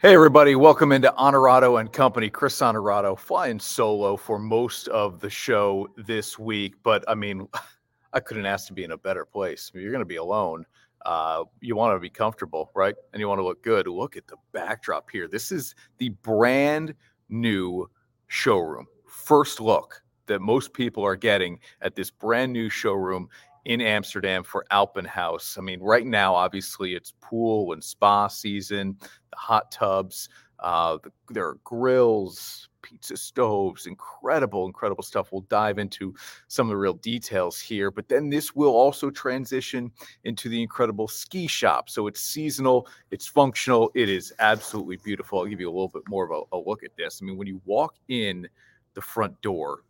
Hey, everybody, welcome into Honorado and Company. Chris Honorado flying solo for most of the show this week. But I mean, I couldn't ask to be in a better place. You're going to be alone. Uh, you want to be comfortable, right? And you want to look good. Look at the backdrop here. This is the brand new showroom. First look that most people are getting at this brand new showroom in Amsterdam for Alpin Haus. I mean, right now, obviously, it's pool and spa season, the hot tubs, uh, the, there are grills, pizza stoves, incredible, incredible stuff. We'll dive into some of the real details here, but then this will also transition into the incredible ski shop. So it's seasonal, it's functional, it is absolutely beautiful. I'll give you a little bit more of a, a look at this. I mean, when you walk in the front door,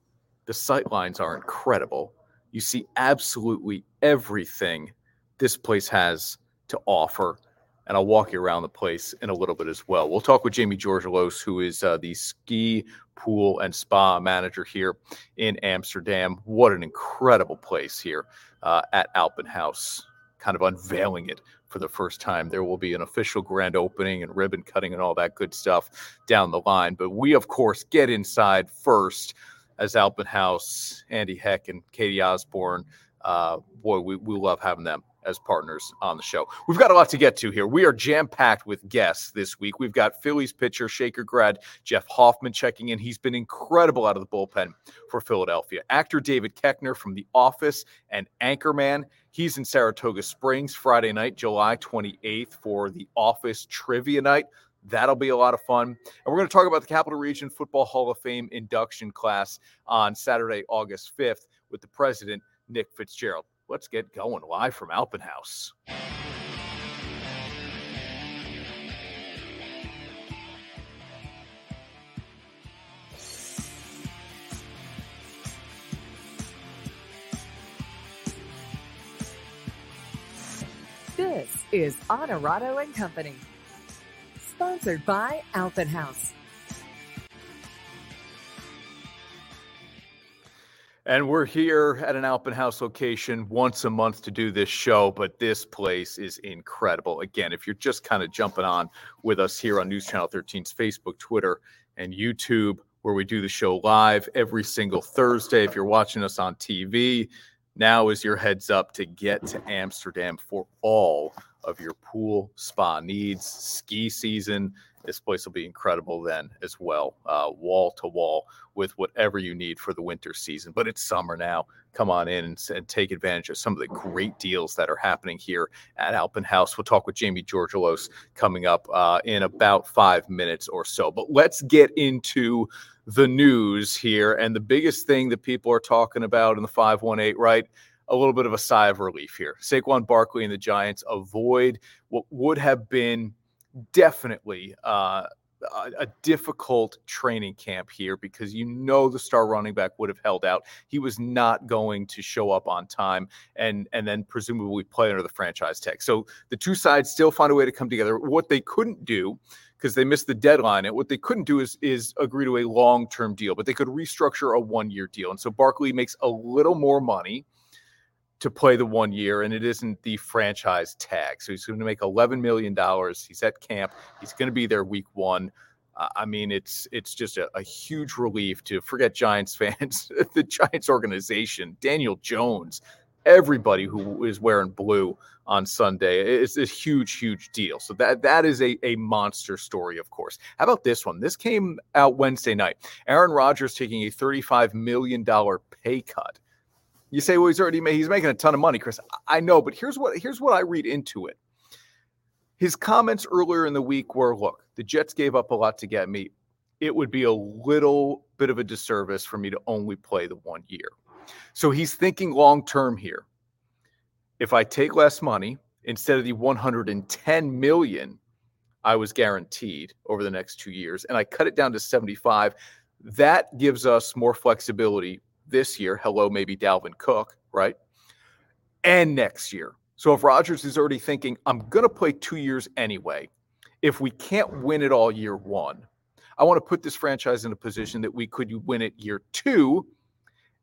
the sight lines are incredible you see absolutely everything this place has to offer. And I'll walk you around the place in a little bit as well. We'll talk with Jamie Georgelos, who is uh, the ski, pool, and spa manager here in Amsterdam. What an incredible place here uh, at Alpin Haus, kind of unveiling it for the first time. There will be an official grand opening and ribbon cutting and all that good stuff down the line. But we, of course, get inside first as Alpin Haus, Andy Heck, and Katie Osborne. Uh, boy, we, we love having them as partners on the show. We've got a lot to get to here. We are jam packed with guests this week. We've got Phillies pitcher, Shaker grad Jeff Hoffman checking in. He's been incredible out of the bullpen for Philadelphia. Actor David Koechner from The Office and Anchorman. He's in Saratoga Springs Friday night, July 28th for The Office Trivia Night. That'll be a lot of fun. And we're going to talk about the Capital Region Football Hall of Fame induction class on Saturday, August 5th, with the president, Nick Fitzgerald. Let's get going live from Alpin Haus. This is Honorado and Company sponsored by Alpin Haus. And we're here at an Alpin Haus location once a month to do this show, but this place is incredible. Again, if you're just kind of jumping on with us here on News Channel 13's Facebook, Twitter, and YouTube, where we do the show live every single Thursday. If you're watching us on TV, now is your heads up to get to Amsterdam for all of your pool spa needs. Ski season, this place will be incredible then as well, uh, wall to wall with whatever you need for the winter season. But it's summer now. Come on in and, and take advantage of some of the great deals that are happening here at Alpin Haus. We'll talk with Jamie Georgelos coming up uh, in about five minutes or so. But let's get into the news here. And the biggest thing that people are talking about in the 518, right? A little bit of a sigh of relief here. Saquon Barkley and the Giants avoid what would have been definitely uh, a, a, difficult training camp here because you know the star running back would have held out. He was not going to show up on time and and then presumably play under the franchise tag. So the two sides still find a way to come together. What they couldn't do because they missed the deadline. And what they couldn't do is is agree to a long term deal, but they could restructure a one year deal. And so Barkley makes a little more money to play the one year, and it isn't the franchise tag. So he's going to make eleven million dollars. He's at camp. He's going to be there week one. Uh, I mean, it's it's just a, a, huge relief to forget Giants fans, the Giants organization, Daniel Jones, everybody who is wearing blue on Sunday. It's a huge, huge deal. So that that is a, a monster story, of course. How about this one? This came out Wednesday night. Aaron Rodgers taking a $35 million pay cut you say, well, he's already made, he's making a ton of money, Chris. I know, but here's what here's what I read into it. His comments earlier in the week were, look, the Jets gave up a lot to get me. It would be a little bit of a disservice for me to only play the one year. So he's thinking long term here. If I take less money instead of the 110 million I was guaranteed over the next two years, and I cut it down to 75, that gives us more flexibility this year. Hello, maybe Dalvin Cook, right? And next year. So if Rodgers is already thinking, I'm going to play two years anyway, if we can't win it all year one, I want to put this franchise in a position that we could win it year two.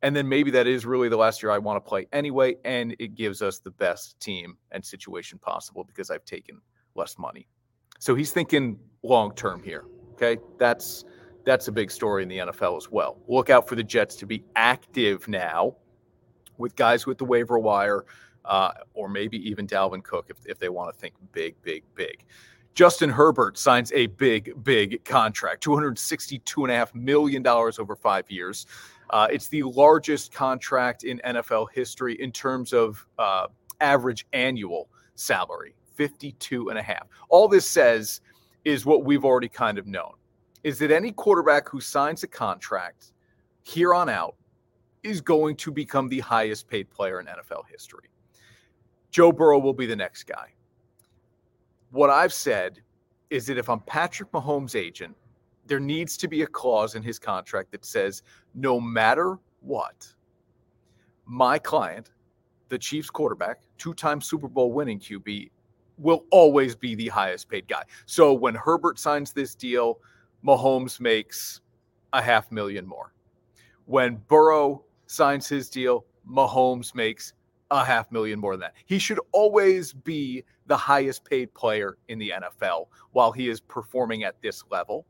And then maybe that is really the last year I want to play anyway. And it gives us the best team and situation possible because I've taken less money. So he's thinking long term here. Okay. That's that's a big story in the NFL as well. Look out for the Jets to be active now with guys with the waiver wire, uh, or maybe even Dalvin Cook if, if they want to think big, big, big. Justin Herbert signs a big, big contract $262.5 million over five years. Uh, it's the largest contract in NFL history in terms of uh, average annual salary 52 and a half. All this says is what we've already kind of known is that any quarterback who signs a contract here on out is going to become the highest paid player in NFL history. Joe Burrow will be the next guy. What I've said is that if I'm Patrick Mahomes' agent, there needs to be a clause in his contract that says no matter what, my client, the Chiefs quarterback, two time Super Bowl winning QB, will always be the highest paid guy. So when Herbert signs this deal, Mahomes makes a half million more. When Burrow signs his deal, Mahomes makes a half million more than that. He should always be the highest paid player in the NFL while he is performing at this level.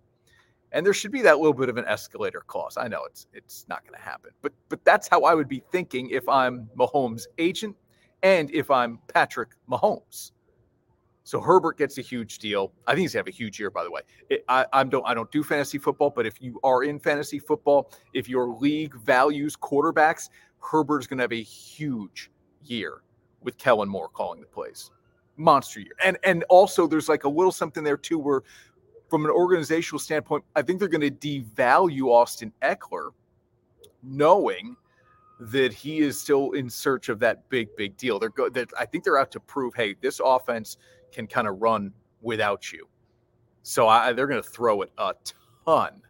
And there should be that little bit of an escalator clause. I know it's it's not going to happen, but but that's how I would be thinking if I'm Mahomes' agent and if I'm Patrick Mahomes. So Herbert gets a huge deal. I think he's gonna have a huge year, by the way. It, I, I don't I don't do fantasy football, but if you are in fantasy football, if your league values quarterbacks, Herbert's gonna have a huge year with Kellen Moore calling the plays. Monster year. And and also there's like a little something there too where from an organizational standpoint, I think they're going to devalue Austin Ekeler, knowing that he is still in search of that big, big deal. They're go- that I think they're out to prove, hey, this offense can kind of run without you. So I, they're going to throw it a ton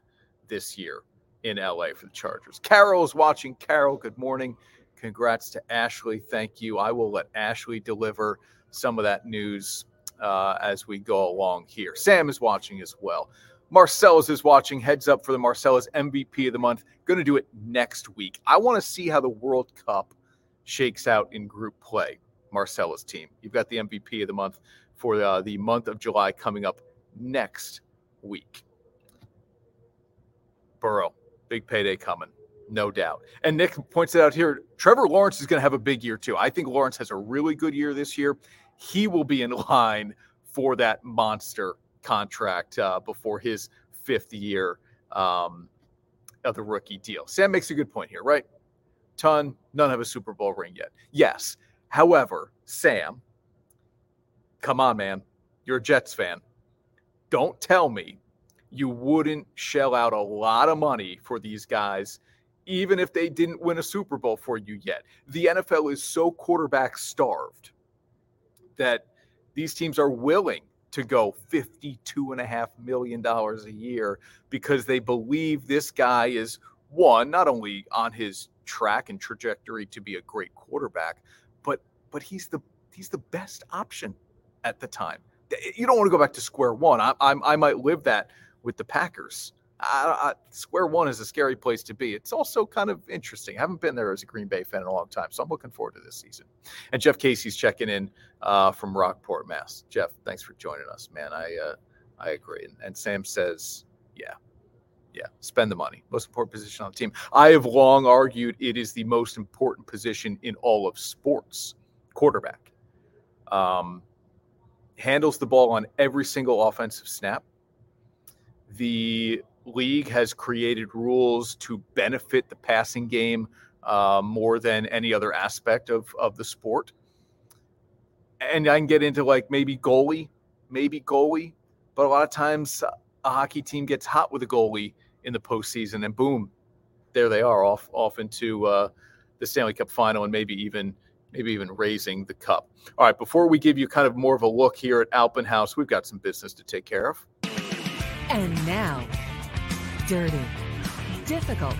this year in LA for the Chargers. Carol is watching. Carol, good morning. Congrats to Ashley. Thank you. I will let Ashley deliver some of that news uh, as we go along here. Sam is watching as well. Marcellus is watching. Heads up for the Marcellus MVP of the month. Going to do it next week. I want to see how the World Cup shakes out in group play. Marcellus team. You've got the MVP of the month for uh, the month of July coming up next week. Burrow, big payday coming, no doubt. And Nick points it out here Trevor Lawrence is going to have a big year too. I think Lawrence has a really good year this year. He will be in line for that monster contract uh, before his fifth year um, of the rookie deal. Sam makes a good point here, right? Ton, none have a Super Bowl ring yet. Yes. However, Sam, come on, man. You're a Jets fan. Don't tell me you wouldn't shell out a lot of money for these guys, even if they didn't win a Super Bowl for you yet. The NFL is so quarterback starved that these teams are willing to go $52.5 million a year because they believe this guy is one, not only on his track and trajectory to be a great quarterback, but but he's the he's the best option at the time. You don't want to go back to square one. I, I, I might live that with the Packers. I, I, square one is a scary place to be. It's also kind of interesting. I haven't been there as a Green Bay fan in a long time, so I'm looking forward to this season. And Jeff Casey's checking in uh, from Rockport, Mass. Jeff, thanks for joining us, man. I uh, I agree. And, and Sam says, yeah, yeah, spend the money. Most important position on the team. I have long argued it is the most important position in all of sports, quarterback. Um, handles the ball on every single offensive snap. The league has created rules to benefit the passing game uh, more than any other aspect of, of the sport. And I can get into like maybe goalie, maybe goalie, but a lot of times a hockey team gets hot with a goalie in the postseason, and boom, there they are off off into uh, the Stanley Cup final, and maybe even maybe even raising the cup. All right, before we give you kind of more of a look here at Alpin Haus, we've got some business to take care of. And now dirty, difficult,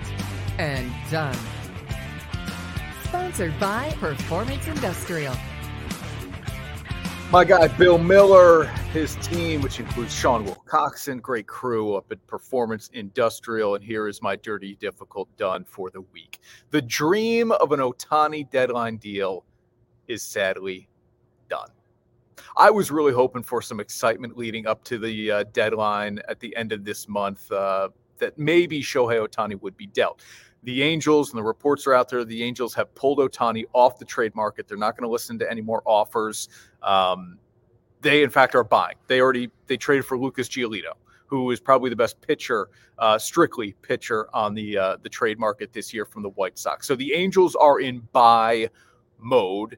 and done. Sponsored by Performance Industrial. My guy Bill Miller, his team, which includes Sean Wilcoxon, great crew up at Performance Industrial. And here is my dirty, difficult done for the week. The dream of an Ohtani deadline deal is sadly done. I was really hoping for some excitement leading up to the uh, deadline at the end of this month uh, that maybe Shohei Ohtani would be dealt. The Angels and the reports are out there. The Angels have pulled Ohtani off the trade market. They're not going to listen to any more offers. Um, they, in fact, are buying. They already they traded for Lucas Giolito who is probably the best pitcher, uh, strictly pitcher on the uh, the trade market this year from the White Sox. So the Angels are in buy mode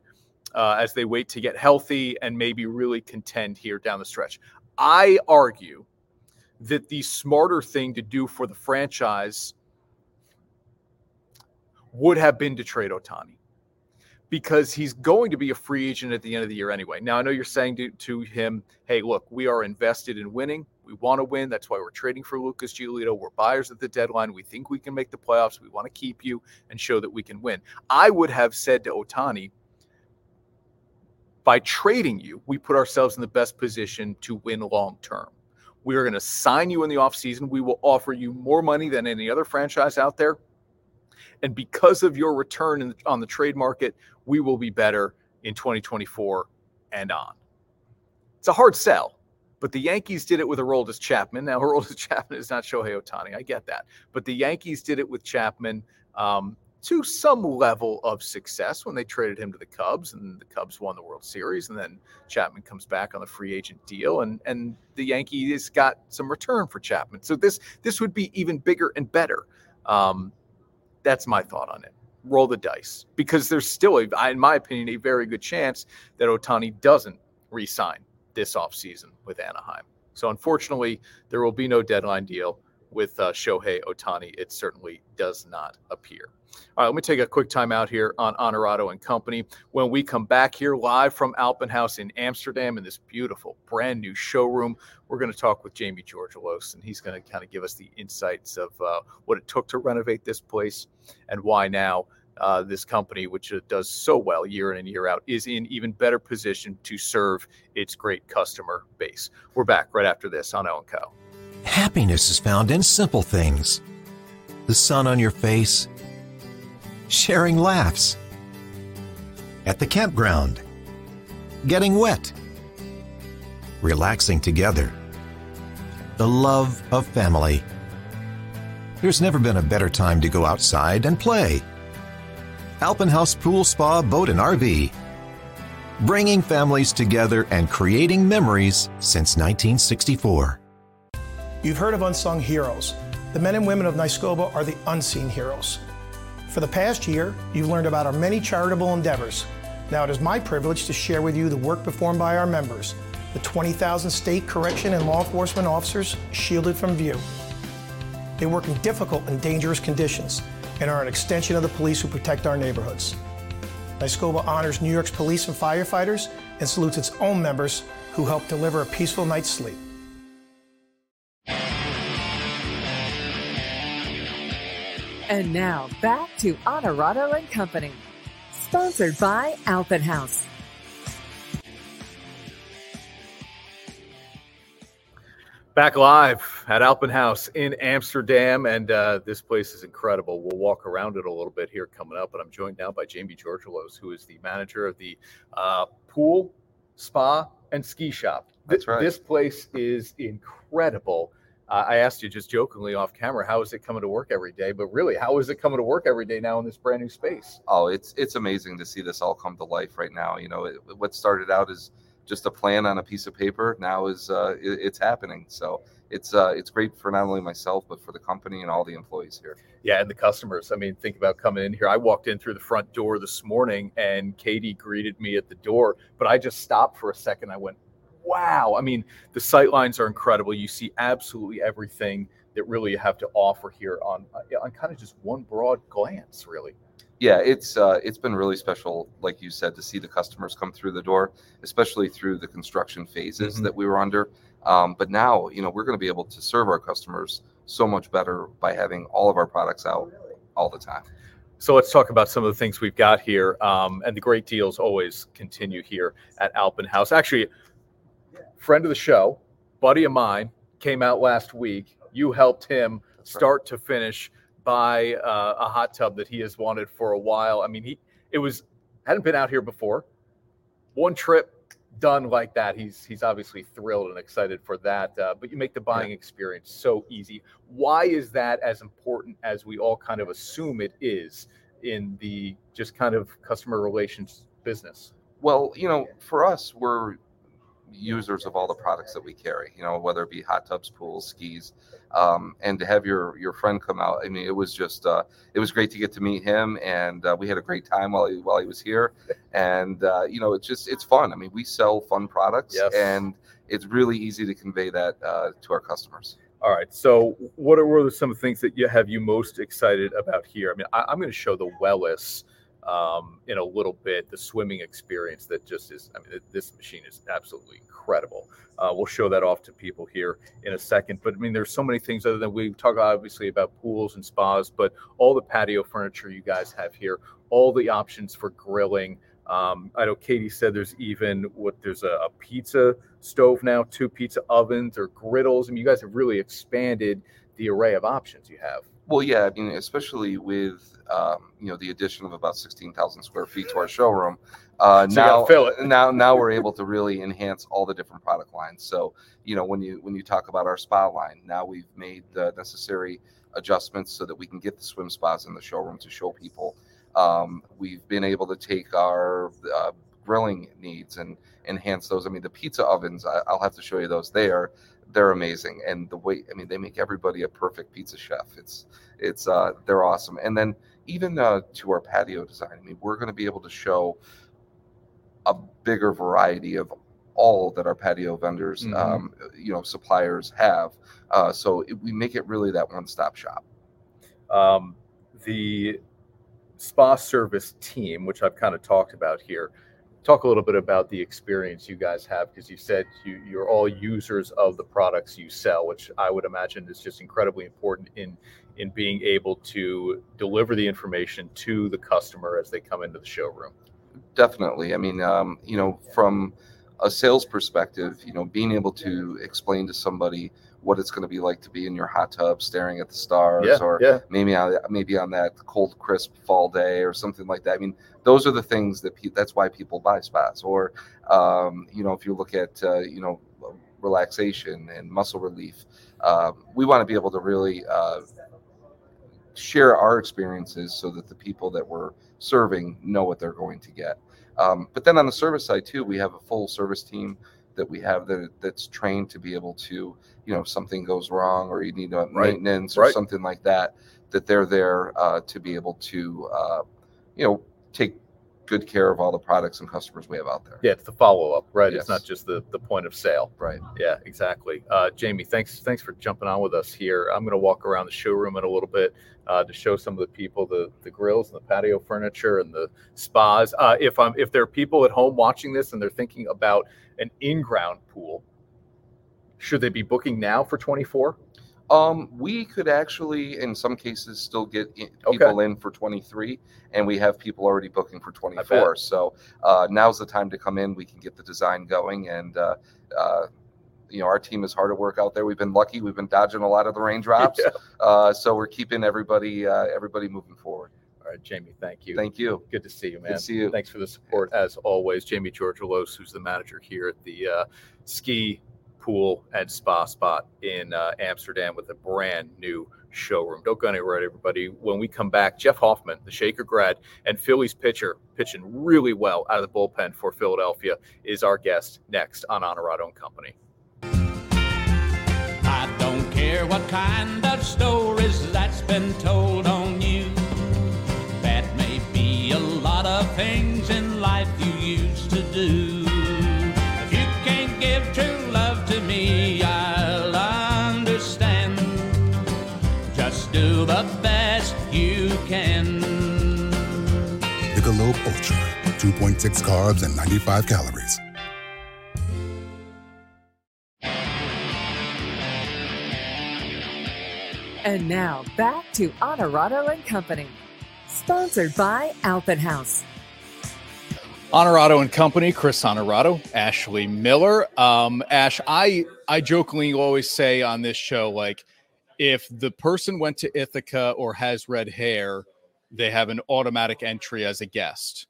uh, as they wait to get healthy and maybe really contend here down the stretch. I argue that the smarter thing to do for the franchise would have been to trade Ohtani because he's going to be a free agent at the end of the year anyway. Now, I know you're saying to, to him, hey, look, we are invested in winning. We want to win. That's why we're trading for Lucas Giolito. We're buyers at the deadline. We think we can make the playoffs. We want to keep you and show that we can win. I would have said to Ohtani, by trading you, we put ourselves in the best position to win long term. We are going to sign you in the offseason. We will offer you more money than any other franchise out there. And because of your return in, on the trade market, we will be better in 2024 and on. It's a hard sell but the Yankees did it with Aroldis Chapman. Now, Aroldis Chapman is not Shohei Ohtani. I get that. But the Yankees did it with Chapman um, to some level of success when they traded him to the Cubs, and the Cubs won the World Series. And then Chapman comes back on the free agent deal, and and the Yankees got some return for Chapman. So this this would be even bigger and better. Um, that's my thought on it. Roll the dice because there's still, a, in my opinion, a very good chance that Ohtani doesn't resign this offseason with Anaheim. So unfortunately, there will be no deadline deal with uh, Shohei Ohtani. It certainly does not appear. All right, let me take a quick time out here on Honorado and Company. When we come back here live from Alpin Haus in Amsterdam in this beautiful brand new showroom, we're going to talk with Jamie Georgelos, and he's going to kind of give us the insights of uh, what it took to renovate this place and why now uh, this company, which does so well year in and year out, is in even better position to serve its great customer base. We're back right after this on O & Co. Happiness is found in simple things. The sun on your face, sharing laughs, at the campground, getting wet, relaxing together, the love of family. There's never been a better time to go outside and play Alpin Haus Pool Spa Boat and RV. Bringing families together and creating memories since 1964. You've heard of unsung heroes. The men and women of NYSCOPBA are the unseen heroes. For the past year, you've learned about our many charitable endeavors. Now it is my privilege to share with you the work performed by our members, the 20,000 state correction and law enforcement officers shielded from view. They work in difficult and dangerous conditions and are an extension of the police who protect our neighborhoods. NYSCOPBA honors New York's police and firefighters and salutes its own members who help deliver a peaceful night's sleep. And now back to Honorado and Company, sponsored by Alpin Haus. Back live at Alpin Haus in Amsterdam, and uh, this place is incredible. We'll walk around it a little bit here coming up, but I'm joined now by Jamie Georgelos, who is the manager of the uh, pool, spa, and ski shop. That's right. This place is incredible. Uh, I asked you just jokingly off camera, how is it coming to work every day? But really, how is it coming to work every day now in this brand new space? Oh, it's it's amazing to see this all come to life right now. You know, it, what started out as just a plan on a piece of paper now is uh, it, it's happening. So it's uh, it's great for not only myself but for the company and all the employees here. Yeah, and the customers. I mean, think about coming in here. I walked in through the front door this morning, and Katie greeted me at the door, but I just stopped for a second. I went, "Wow!" I mean, the sight lines are incredible. You see absolutely everything that really you have to offer here on uh, on kind of just one broad glance, really yeah, it's uh, it's been really special, like you said, to see the customers come through the door, especially through the construction phases mm-hmm. that we were under. Um, but now, you know, we're going to be able to serve our customers so much better by having all of our products out all the time. So let's talk about some of the things we've got here, um, and the great deals always continue here at Alpin Haus. Actually, friend of the show, buddy of mine, came out last week. You helped him start to finish buy uh, a hot tub that he has wanted for a while. I mean, he it was hadn't been out here before. One trip, done like that, he's he's obviously thrilled and excited for that. Uh, but you make the buying experience so easy. Why is that as important as we all kind of assume it is in the just kind of customer relations business? Well, you know, for us, we're users of all the products that we carry. You know, whether it be hot tubs, pools, skis, um, and to have your your friend come out. I mean, it was just uh, it was great to get to meet him, and uh, we had a great time while he while he was here. And uh, you know, it's just it's fun. I mean, we sell fun products, Yes. and it's really easy to convey that uh, to our customers. All right. So, what are, what are some of the things that you have you most excited about here? I mean, I, I'm going to show the Wellis um, in a little bit. The swimming experience that just is. I mean, this machine is absolutely incredible. Uh, we'll show that off to people here in a second. But I mean, there's so many things other than we talk obviously about pools and spas, but all the patio furniture you guys have here, all the options for grilling. Um, I know Katie said there's even what there's a, a pizza stove now, two pizza ovens or griddles. I mean, you guys have really expanded the array of options you have. Well, yeah, I mean, especially with um, you know the addition of about sixteen thousand square feet to our showroom. Uh, So now, fill it. now, now we're able to really enhance all the different product lines. So, you know, when you when you talk about our spa line, now we've made the necessary adjustments so that we can get the swim spas in the showroom to show people. Um, we've been able to take our uh, grilling needs and enhance those. I mean, the pizza ovens, I, I'll have to show you those. They are they're amazing, and the way I mean, they make everybody a perfect pizza chef. It's it's uh, they're awesome. And then even uh, to our patio design, I mean, we're going to be able to show a bigger variety of all that our patio vendors, Mhm. um, you know, suppliers have. Uh, so it, we make it really that one-stop shop. Um, the spa service team, which I've kind of talked about here, talk a little bit about the experience you guys have because you said you, you're all users of the products you sell, which I would imagine is just incredibly important in in being able to deliver the information to the customer as they come into the showroom. Definitely. I mean, um, you know, from a sales perspective, you know, being able to explain to somebody what it's going to be like to be in your hot tub staring at the stars Yeah, or yeah. maybe on maybe on that cold crisp fall day or something like that. I mean those are the things that pe- that's why people buy spas. Or um, you know if you look at uh, you know relaxation and muscle relief um, we want to be able to really uh, share our experiences so that the people that we're serving know what they're going to get. Um, but then on the service side too we have a full service team that we have that that's trained to be able to you know if something goes wrong or you need Right, maintenance or right. something like that that they're there uh, to be able to uh, you know take good care of all the products and customers we have out there Yeah, it's the follow up, right? It's not just the, the point of sale. right Yeah, exactly. Uh, Jamie, thanks thanks for jumping on with us here. I'm going to walk around the showroom in a little bit uh, to show some of the people the the grills and the patio furniture and the spas. Uh, if I'm if there are people at home watching this and they're thinking about an in ground pool, should they be booking now for 24? Um, we could actually, in some cases, still get in, Okay. people in for 23, and we have people already booking for 24. So uh, now's the time to come in. We can get the design going, and uh, uh, you know our team is hard at work out there. We've been lucky. We've been dodging a lot of the raindrops, Yeah. uh, so we're keeping everybody uh, everybody moving forward. All right, Jamie, thank you. Thank you. Good to see you, man. Good to see you. Thanks for the support as always. Jamie Georgelos, who's the manager here at the uh, ski pool and spa spot in uh, Amsterdam with a brand new showroom. Don't go anywhere, everybody. When we come back, Jeff Hoffman, the Shaker grad and Phillies pitcher, pitching really well out of the bullpen for Philadelphia, is our guest next on Honorado and Company. I don't care what kind of stories that's been told on you. That may be a lot of things in life you used to do. Just do the best you can. Michelob Ultra, 2.6 carbs and 95 calories. And now back to Honorado and Company, sponsored by Alpin Haus. Honorado and Company, Chris Honorado, Ashley Miller. Um, Ash, I I jokingly always say on this show, like, if the person went to Ithaca or has red hair, they have an automatic entry as a guest.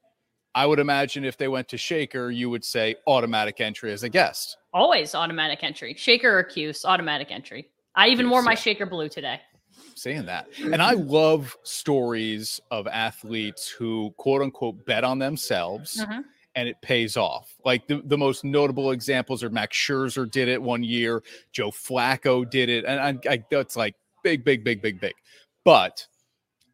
I would imagine if they went to Shaker, you would say automatic entry as a guest. Always automatic entry. Shaker or Cuse, automatic entry. I even wore my. Shaker blue today. Saying that. And I love stories of athletes who quote unquote bet on themselves Mhm. And it pays off. Like the, the most notable examples are Max Scherzer did it one year, Joe Flacco did it. And I, I that's like big, big, big, big, big. But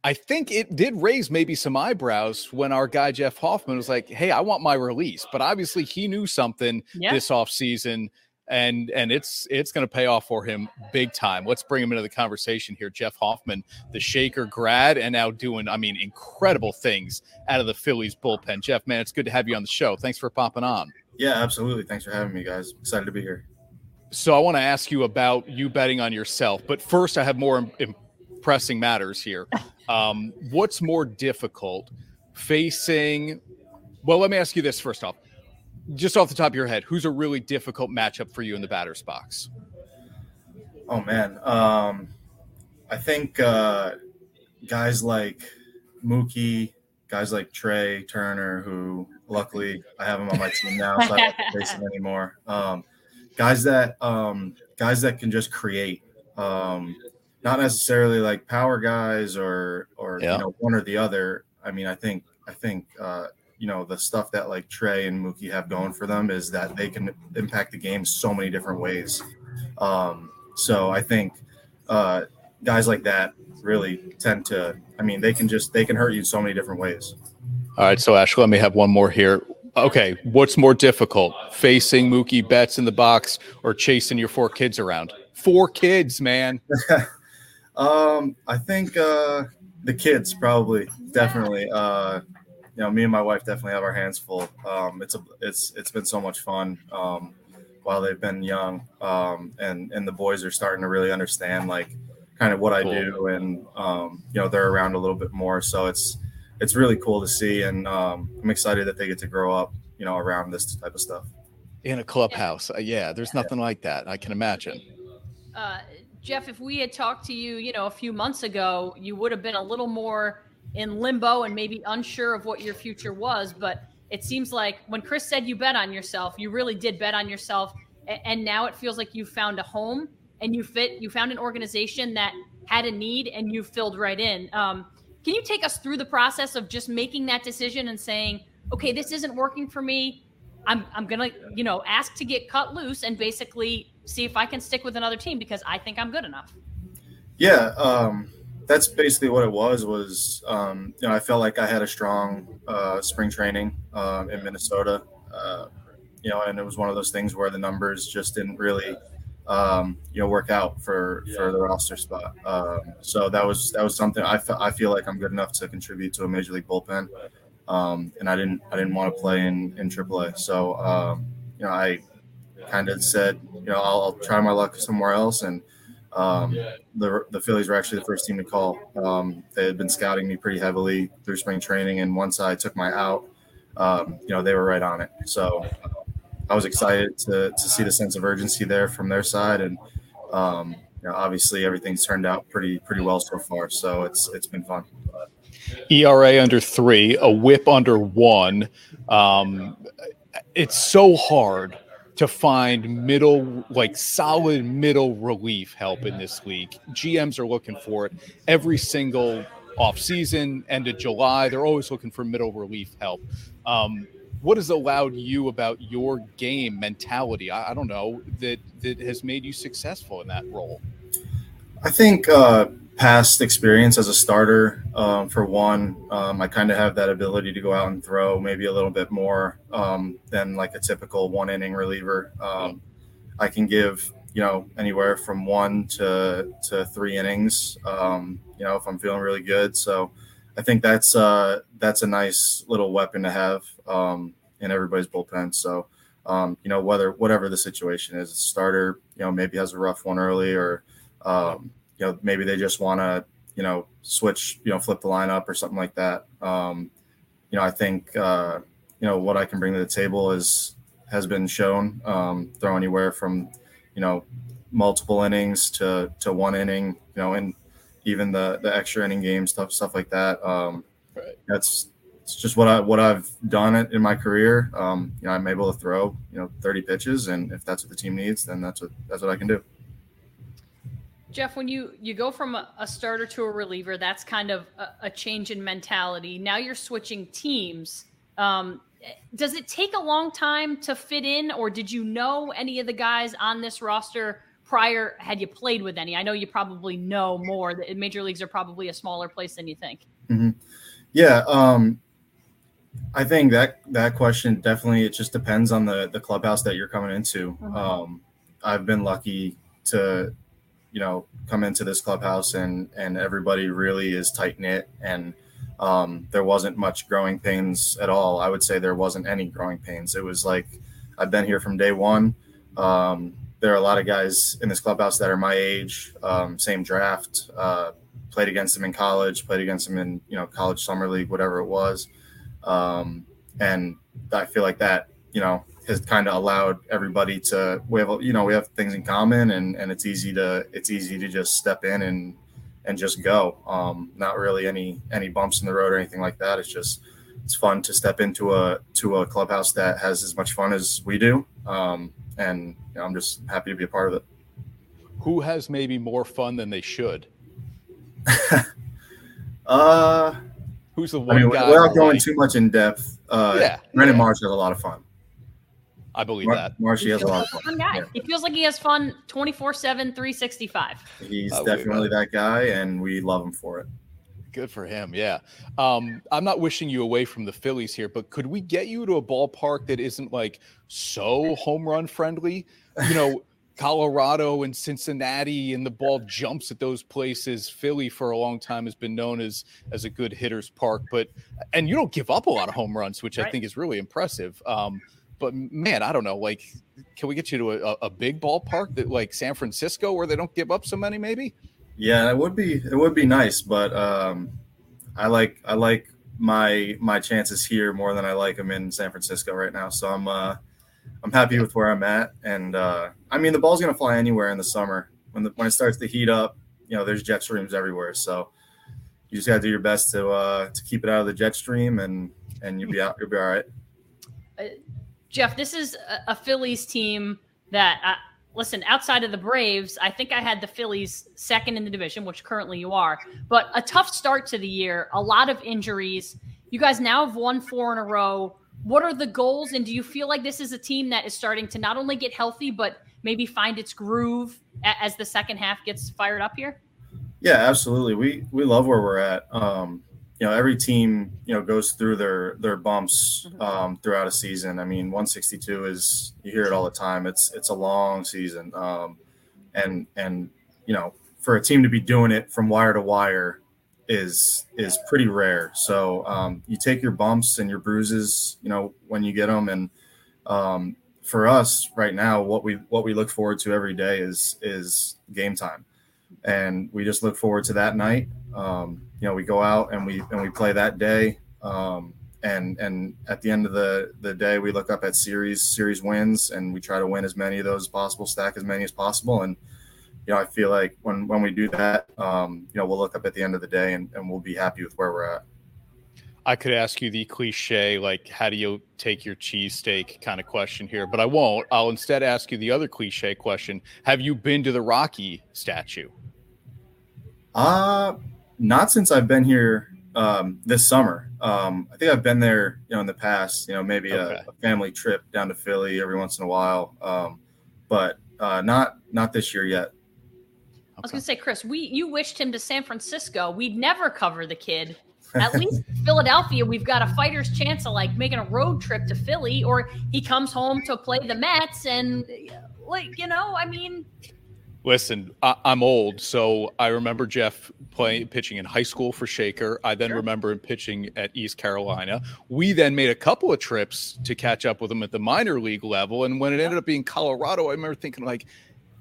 I think it did raise maybe some eyebrows when our guy Jeff Hoffman was like, "Hey, I want my release." But obviously, he knew something Yeah. this offseason and and it's it's going to pay off for him big time. Let's bring him into the conversation here. Jeff Hoffman, the Shaker grad, and now doing, I mean, incredible things out of the Phillies bullpen. Jeff, man, it's good to have you on the show. Thanks for popping on. Yeah, absolutely. Thanks for having me, guys. Excited to be here. So I want to ask you about you betting on yourself, but first I have more pressing matters here. Um, what's more difficult, facing? Well, let me ask you this first off, just off the top of your head, who's a really difficult matchup for you in the batter's box? Oh man, um, I think uh, guys like Mookie, guys like Trea Turner, who luckily I have him on my team now, so I don't have to face him anymore. Um, guys that um, guys that can just create, um, not necessarily like power guys or or Yeah. you know one or the other. I mean, I think I think uh, you know the stuff that like Trea and Mookie have going for them is that they can impact the game so many different ways. Um, so I think uh, guys like that really tend to. I mean, they can just they can hurt you in so many different ways. All right, so Ash, let me have one more here. Okay, what's more difficult, facing Mookie Betts in the box or chasing your four kids around? Four kids, man. Um, I think uh, the kids probably definitely. Uh, you know, me and my wife definitely have our hands full. Um, it's a it's it's been so much fun um, while they've been young, um, and and the boys are starting to really understand like kind of what I Cool. do, and um, you know they're around a little bit more. So it's it's really cool to see, and um, I'm excited that they get to grow up, you know, around this type of stuff. In a clubhouse. Uh, yeah, there's nothing like that. I can imagine. Uh, Jeff, if we had talked to you, you know, a few months ago, you would have been a little more in limbo and maybe unsure of what your future was. But it seems like when Chris said you bet on yourself, you really did bet on yourself. And now it feels like you found a home and you fit, you found an organization that had a need and you filled right in. Um, can you take us through the process of just making that decision and saying, okay, this isn't working for me. I'm, I'm gonna, you know, ask to get cut loose and basically see if I can stick with another team because I think I'm good enough. Yeah, um, that's basically what it was. Was um, you know I felt like I had a strong uh, spring training um, in Minnesota, uh, you know, and it was one of those things where the numbers just didn't really um, you know work out for for the roster spot. Um, so that was that was something I fe- I feel like I'm good enough to contribute to a major league bullpen, um, and I didn't I didn't want to play in in AAA. So um, you know I kind of said you know I'll, I'll try my luck somewhere else and. Um, the, the Phillies were actually the first team to call. Um, they had been scouting me pretty heavily through spring training, and once I took my out, um, you know, they were right on it. So I was excited to, to see the sense of urgency there from their side, and um, you know, obviously everything's turned out pretty pretty well so far. So it's it's been fun. ERA under three, a whip under one. Um, it's so hard to find middle, like solid middle relief help in this league. GMs are looking for it every single offseason, end of July. They're always looking for middle relief help. Um, what has allowed you about your game mentality? I, I don't know that that has made you successful in that role. I think uh, past experience as a starter, um, for one, um, I kind of have that ability to go out and throw maybe a little bit more um, than like a typical one inning reliever. Um, I can give you know anywhere from one to to three innings. Um, you know if I'm feeling really good, so I think that's uh, that's a nice little weapon to have um, in everybody's bullpen. So. You know, whether whatever the situation is, a starter, you know, maybe has a rough one early, or um, you know maybe they just want to you know switch you know flip the lineup or something like that um, you know i think uh, you know what i can bring to the table is has been shown um, throw anywhere from you know multiple innings to to one inning you know and even the the extra inning games stuff stuff like that um, Right. that's it's just what I what I've done it in my career. Um, you know, I'm able to throw you know 30 pitches, and if that's what the team needs, then that's what that's what I can do. Jeff, when you you go from a, a starter to a reliever, that's kind of a, a, change in mentality. Now you're switching teams. Um, does it take a long time to fit in, or did you know any of the guys on this roster prior? Had you played with any? I know you probably know more. The major leagues are probably a smaller place than you think. Mm-hmm. Yeah, um, I think that that question definitely it just depends on the the clubhouse that you're coming into. Mm-hmm. Um, I've been lucky to, you know, come into this clubhouse and and everybody really is tight knit and um, there wasn't much growing pains at all. I would say there wasn't any growing pains. It was like I've been here from day one. Um, there are a lot of guys in this clubhouse that are my age, um, same draft. Uh, played against them in college, played against them in you know college summer league, whatever it was. Um, and I feel like that, you know, has kind of allowed everybody to we have you know we have things in common and and it's easy to it's easy to just step in and and just go um not really any any bumps in the road or anything like that it's just it's fun to step into a to a clubhouse that has as much fun as we do um and you know, i'm just happy to be a part of it who has maybe more fun than they should uh Who's the one I mean, guy? Without going like, too much in depth, uh, yeah, Brandon yeah. Marsh has a lot of fun. I believe Mar- that. Marshy has a lot of fun. fun guy. Yeah. He feels like he has fun 24 7, 365. He's definitely that guy, and we love him for it. Good for him. Yeah. Um, I'm not wishing you away from the Phillies here, but could we get you to a ballpark that isn't like so home run friendly? You know, Colorado and Cincinnati and the ball jumps at those places. Philly for a long time has been known as as a good hitters park, but and you don't give up a lot of home runs, which right. I think is really impressive. Um, but man, I don't know. Like, can we get you to a, a big ballpark that like San Francisco where they don't give up so many? Maybe. Yeah, it would be it would be nice, but um, I like I like my my chances here more than I like them in San Francisco right now. So I'm uh, I'm happy with where I'm at. And uh, I mean, the ball's going to fly anywhere in the summer when the, when it starts to heat up. You know, there's jet streams everywhere, so you just got to do your best to uh, to keep it out of the jet stream, and and you'll be out. You'll be all right. Uh, Jeff, this is a, Phillies team that. Uh, listen, outside of the Braves, I think I had the Phillies second in the division, which currently you are, but a tough start to the year, a lot of injuries. You guys now have won four in a row what are the goals and do you feel like this is a team that is starting to not only get healthy but maybe find its groove as the second half gets fired up here yeah absolutely we we love where we're at um you know every team you know goes through their their bumps mm-hmm. um, throughout a season i mean 162 is you hear it all the time it's it's a long season um, and and you know for a team to be doing it from wire to wire is is pretty rare. So um, you take your bumps and your bruises, you know, when you get them. And um, for us right now, what we what we look forward to every day is is game time, and we just look forward to that night. Um, you know, we go out and we and we play that day. Um, and and at the end of the the day, we look up at series series wins, and we try to win as many of those as possible, stack as many as possible, and you know, I feel like when when we do that, um, you know, we'll look up at the end of the day and, and we'll be happy with where we're at. I could ask you the cliche, like, how do you take your cheesesteak kind of question here, but I won't. I'll instead ask you the other cliche question Have you been to the Rocky statue? Uh, not since I've been here um, this summer. Um, I think I've been there, you know, in the past, you know, maybe okay. a, a, family trip down to Philly every once in a while. Um, but uh, not not this year yet. I was going to say, Chris, we you wished him to San Francisco. We'd never cover the kid. At least Philadelphia, we've got a fighter's chance of like making a road trip to Philly, or he comes home to play the Mets, and like you know, I mean. Listen, I, am old, so I remember Jeff playing pitching in high school for Shaker. I then sure. remember him pitching at East Carolina. We then made a couple of trips to catch up with him at the minor league level, and when it ended up being Colorado, I remember thinking like,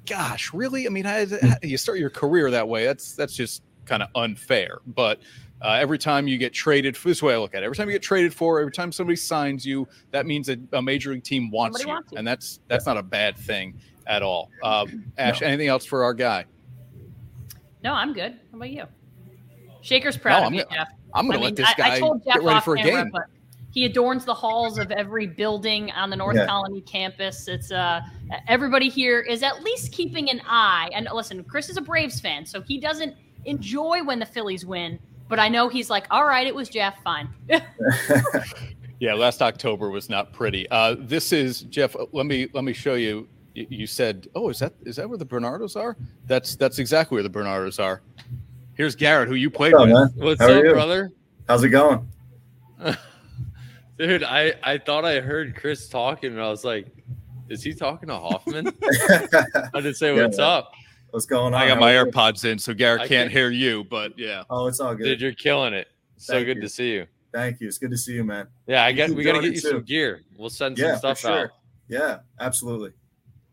gosh, really? I mean, I, you start your career that way. That's that's just kind of unfair. But uh, every time you get traded, for, this way I look at it. Every time you get traded for, every time somebody signs you, that means a, a major league team wants you, wants and that's that's not a bad thing at all. Uh, Ash, no. anything else for our guy? No, I'm good. How about you? Shaker's proud no, of I'm you, Jeff. I'm going I to mean, let this I, guy I told Jeff get ready off for a camera, game. but he adorns the halls of every building on the North Yeah. Colony campus. It's uh, everybody here is at least keeping an eye. And listen, Chris is a Braves fan, so he doesn't enjoy when the Phillies win. But I know he's like, all right, it was Jeff, fine. Yeah, last October was not pretty. Uh, this is Jeff. Let me let me show you. You you said, "Oh, is that is that where the Bernardos are?" That's that's exactly where the Bernardos are. Here's Garrett, who you played What's up, with. man? What's How are up, you? brother? How's it going? Dude, I, I thought I heard Chris talking and I was like, is he talking to Hoffman? I didn't say what's man. up. What's going on? I got my? AirPods in, so Garrett can't can- hear you. But yeah, Oh, it's all good. Dude, you're killing it. So Thank good you. to see you. Thank you. It's good to see you, man. Yeah, I You got we gotta get it you some gear. We'll send Yeah, some for stuff sure. out. Yeah, absolutely.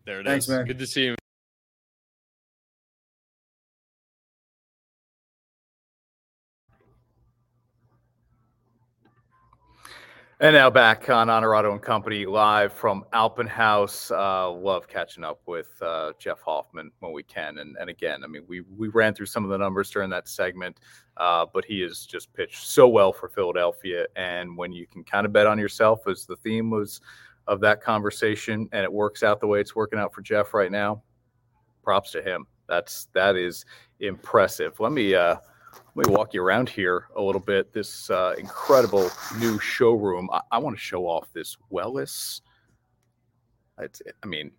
There it is. Thanks, man. Good to see you. And now back on Honorado and Company live from Alpin Haus. Uh, love catching up with uh, Jeff Hoffman when we can. And, and again, I mean, we, we ran through some of the numbers during that segment, uh, but he has just pitched so well for Philadelphia. And when you can kind of bet on yourself, as the theme was of that conversation, and it works out the way it's working out for Jeff right now, props to him. That's that is impressive. Let me uh, let me walk you around here a little bit. This uh, incredible new showroom. I, I want to show off this Wellis. It's, I mean,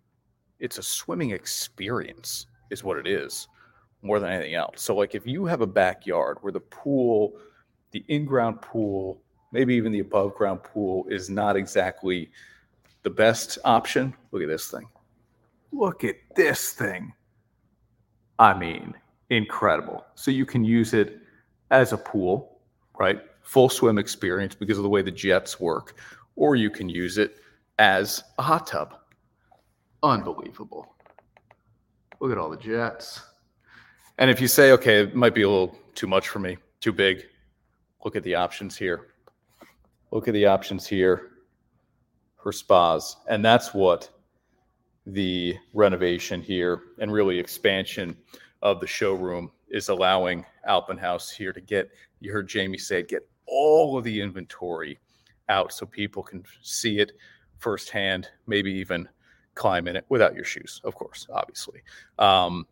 it's a swimming experience, is what it is, more than anything else. So, like, if you have a backyard where the pool, the in-ground pool, maybe even the above-ground pool, is not exactly the best option. Look at this thing. Look at this thing. I mean, incredible. So you can use it as a pool, right? Full swim experience because of the way the jets work, or you can use it as a hot tub. Unbelievable. Look at all the jets. And if you say, okay, it might be a little too much for me, too big, look at the options here. Look at the options here for spas. And that's what the renovation here and really expansion of the showroom is allowing Alpin Haus here to get, you heard Jamie say, get all of the inventory out so people can see it firsthand, maybe even climb in it without your shoes, of course, obviously. Um,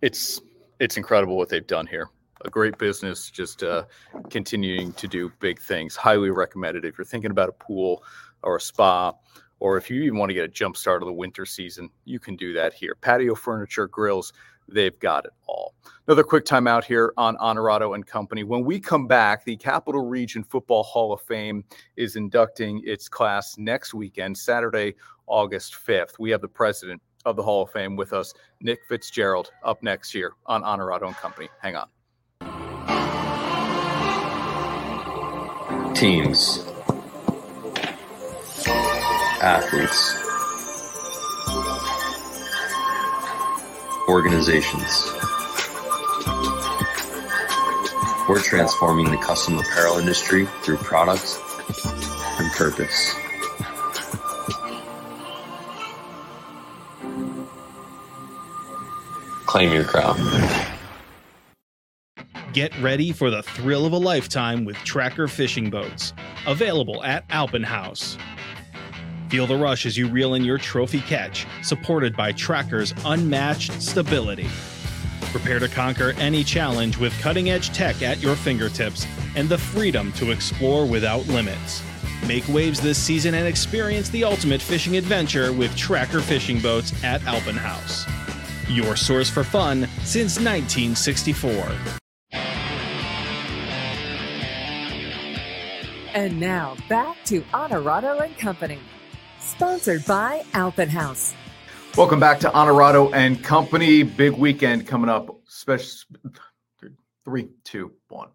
it's it's incredible what they've done here. A great business, just uh, continuing to do big things. Highly recommended if you're thinking about a pool or a spa, or if you even want to get a jump start of the winter season, you can do that here. Patio furniture, grills, they've got it all. Another quick time out here on Honorado and Company. When we come back, the Capital Region Football Hall of Fame is inducting its class next weekend, Saturday, August 5th. We have the president of the Hall of Fame with us, Nick Fitzgerald, up next here on Honorado and Company. Hang on. teams, athletes, organizations. We're transforming the custom apparel industry through product and purpose. Claim your crown. Get ready for the thrill of a lifetime with Tracker fishing boats, available at Alpin Haus. Feel the rush as you reel in your trophy catch, supported by Tracker's unmatched stability. Prepare to conquer any challenge with cutting edge tech at your fingertips and the freedom to explore without limits. Make waves this season and experience the ultimate fishing adventure with Tracker fishing boats at Alpin Haus. Your source for fun since 1964. And now back to Honorado and Company, sponsored by Alpin Haus. Welcome back to Honorado and Company. Big weekend coming up. Special three, two, one.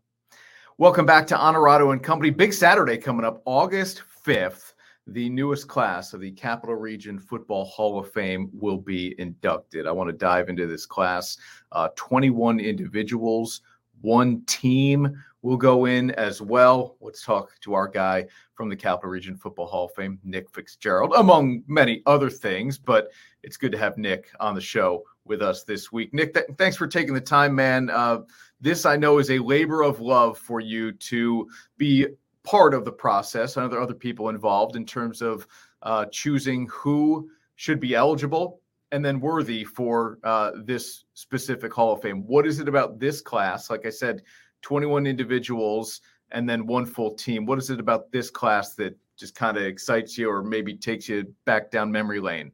Welcome back to Honorado and Company. Big Saturday coming up, August 5th. The newest class of the Capital Region Football Hall of Fame will be inducted. I want to dive into this class. Uh, 21 individuals, one team will go in as well. Let's talk to our guy from the Capital Region Football Hall of Fame, Nick Fitzgerald, among many other things. But it's good to have Nick on the show with us this week. Nick, th- thanks for taking the time, man. Uh, this I know is a labor of love for you to be part of the process. I know there are other people involved in terms of uh, choosing who should be eligible and then worthy for uh, this specific Hall of Fame. What is it about this class? Like I said, 21 individuals and then one full team. What is it about this class that just kind of excites you or maybe takes you back down memory lane?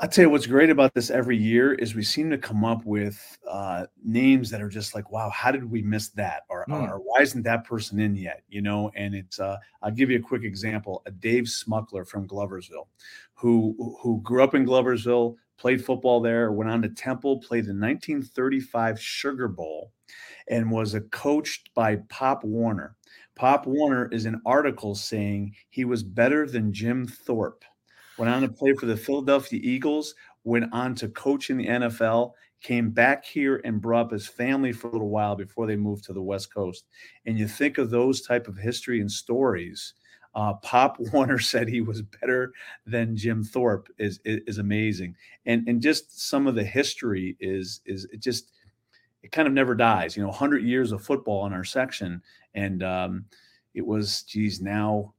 I'll tell you what's great about this every year is we seem to come up with uh, names that are just like, wow, how did we miss that? Or, mm. or why isn't that person in yet? You know, and it's, uh, I'll give you a quick example. A Dave Smukler from Gloversville, who, who grew up in Gloversville, played football there, went on to Temple, played the 1935 Sugar Bowl, and was coached by Pop Warner. Pop Warner is an article saying he was better than Jim Thorpe went on to play for the Philadelphia Eagles, went on to coach in the NFL, came back here and brought up his family for a little while before they moved to the West Coast. And you think of those type of history and stories. Uh, Pop Warner said he was better than Jim Thorpe is, is, is amazing, and and just some of the history is is just it kind of never dies. You know, 100 years of football in our section, and um, it was geez now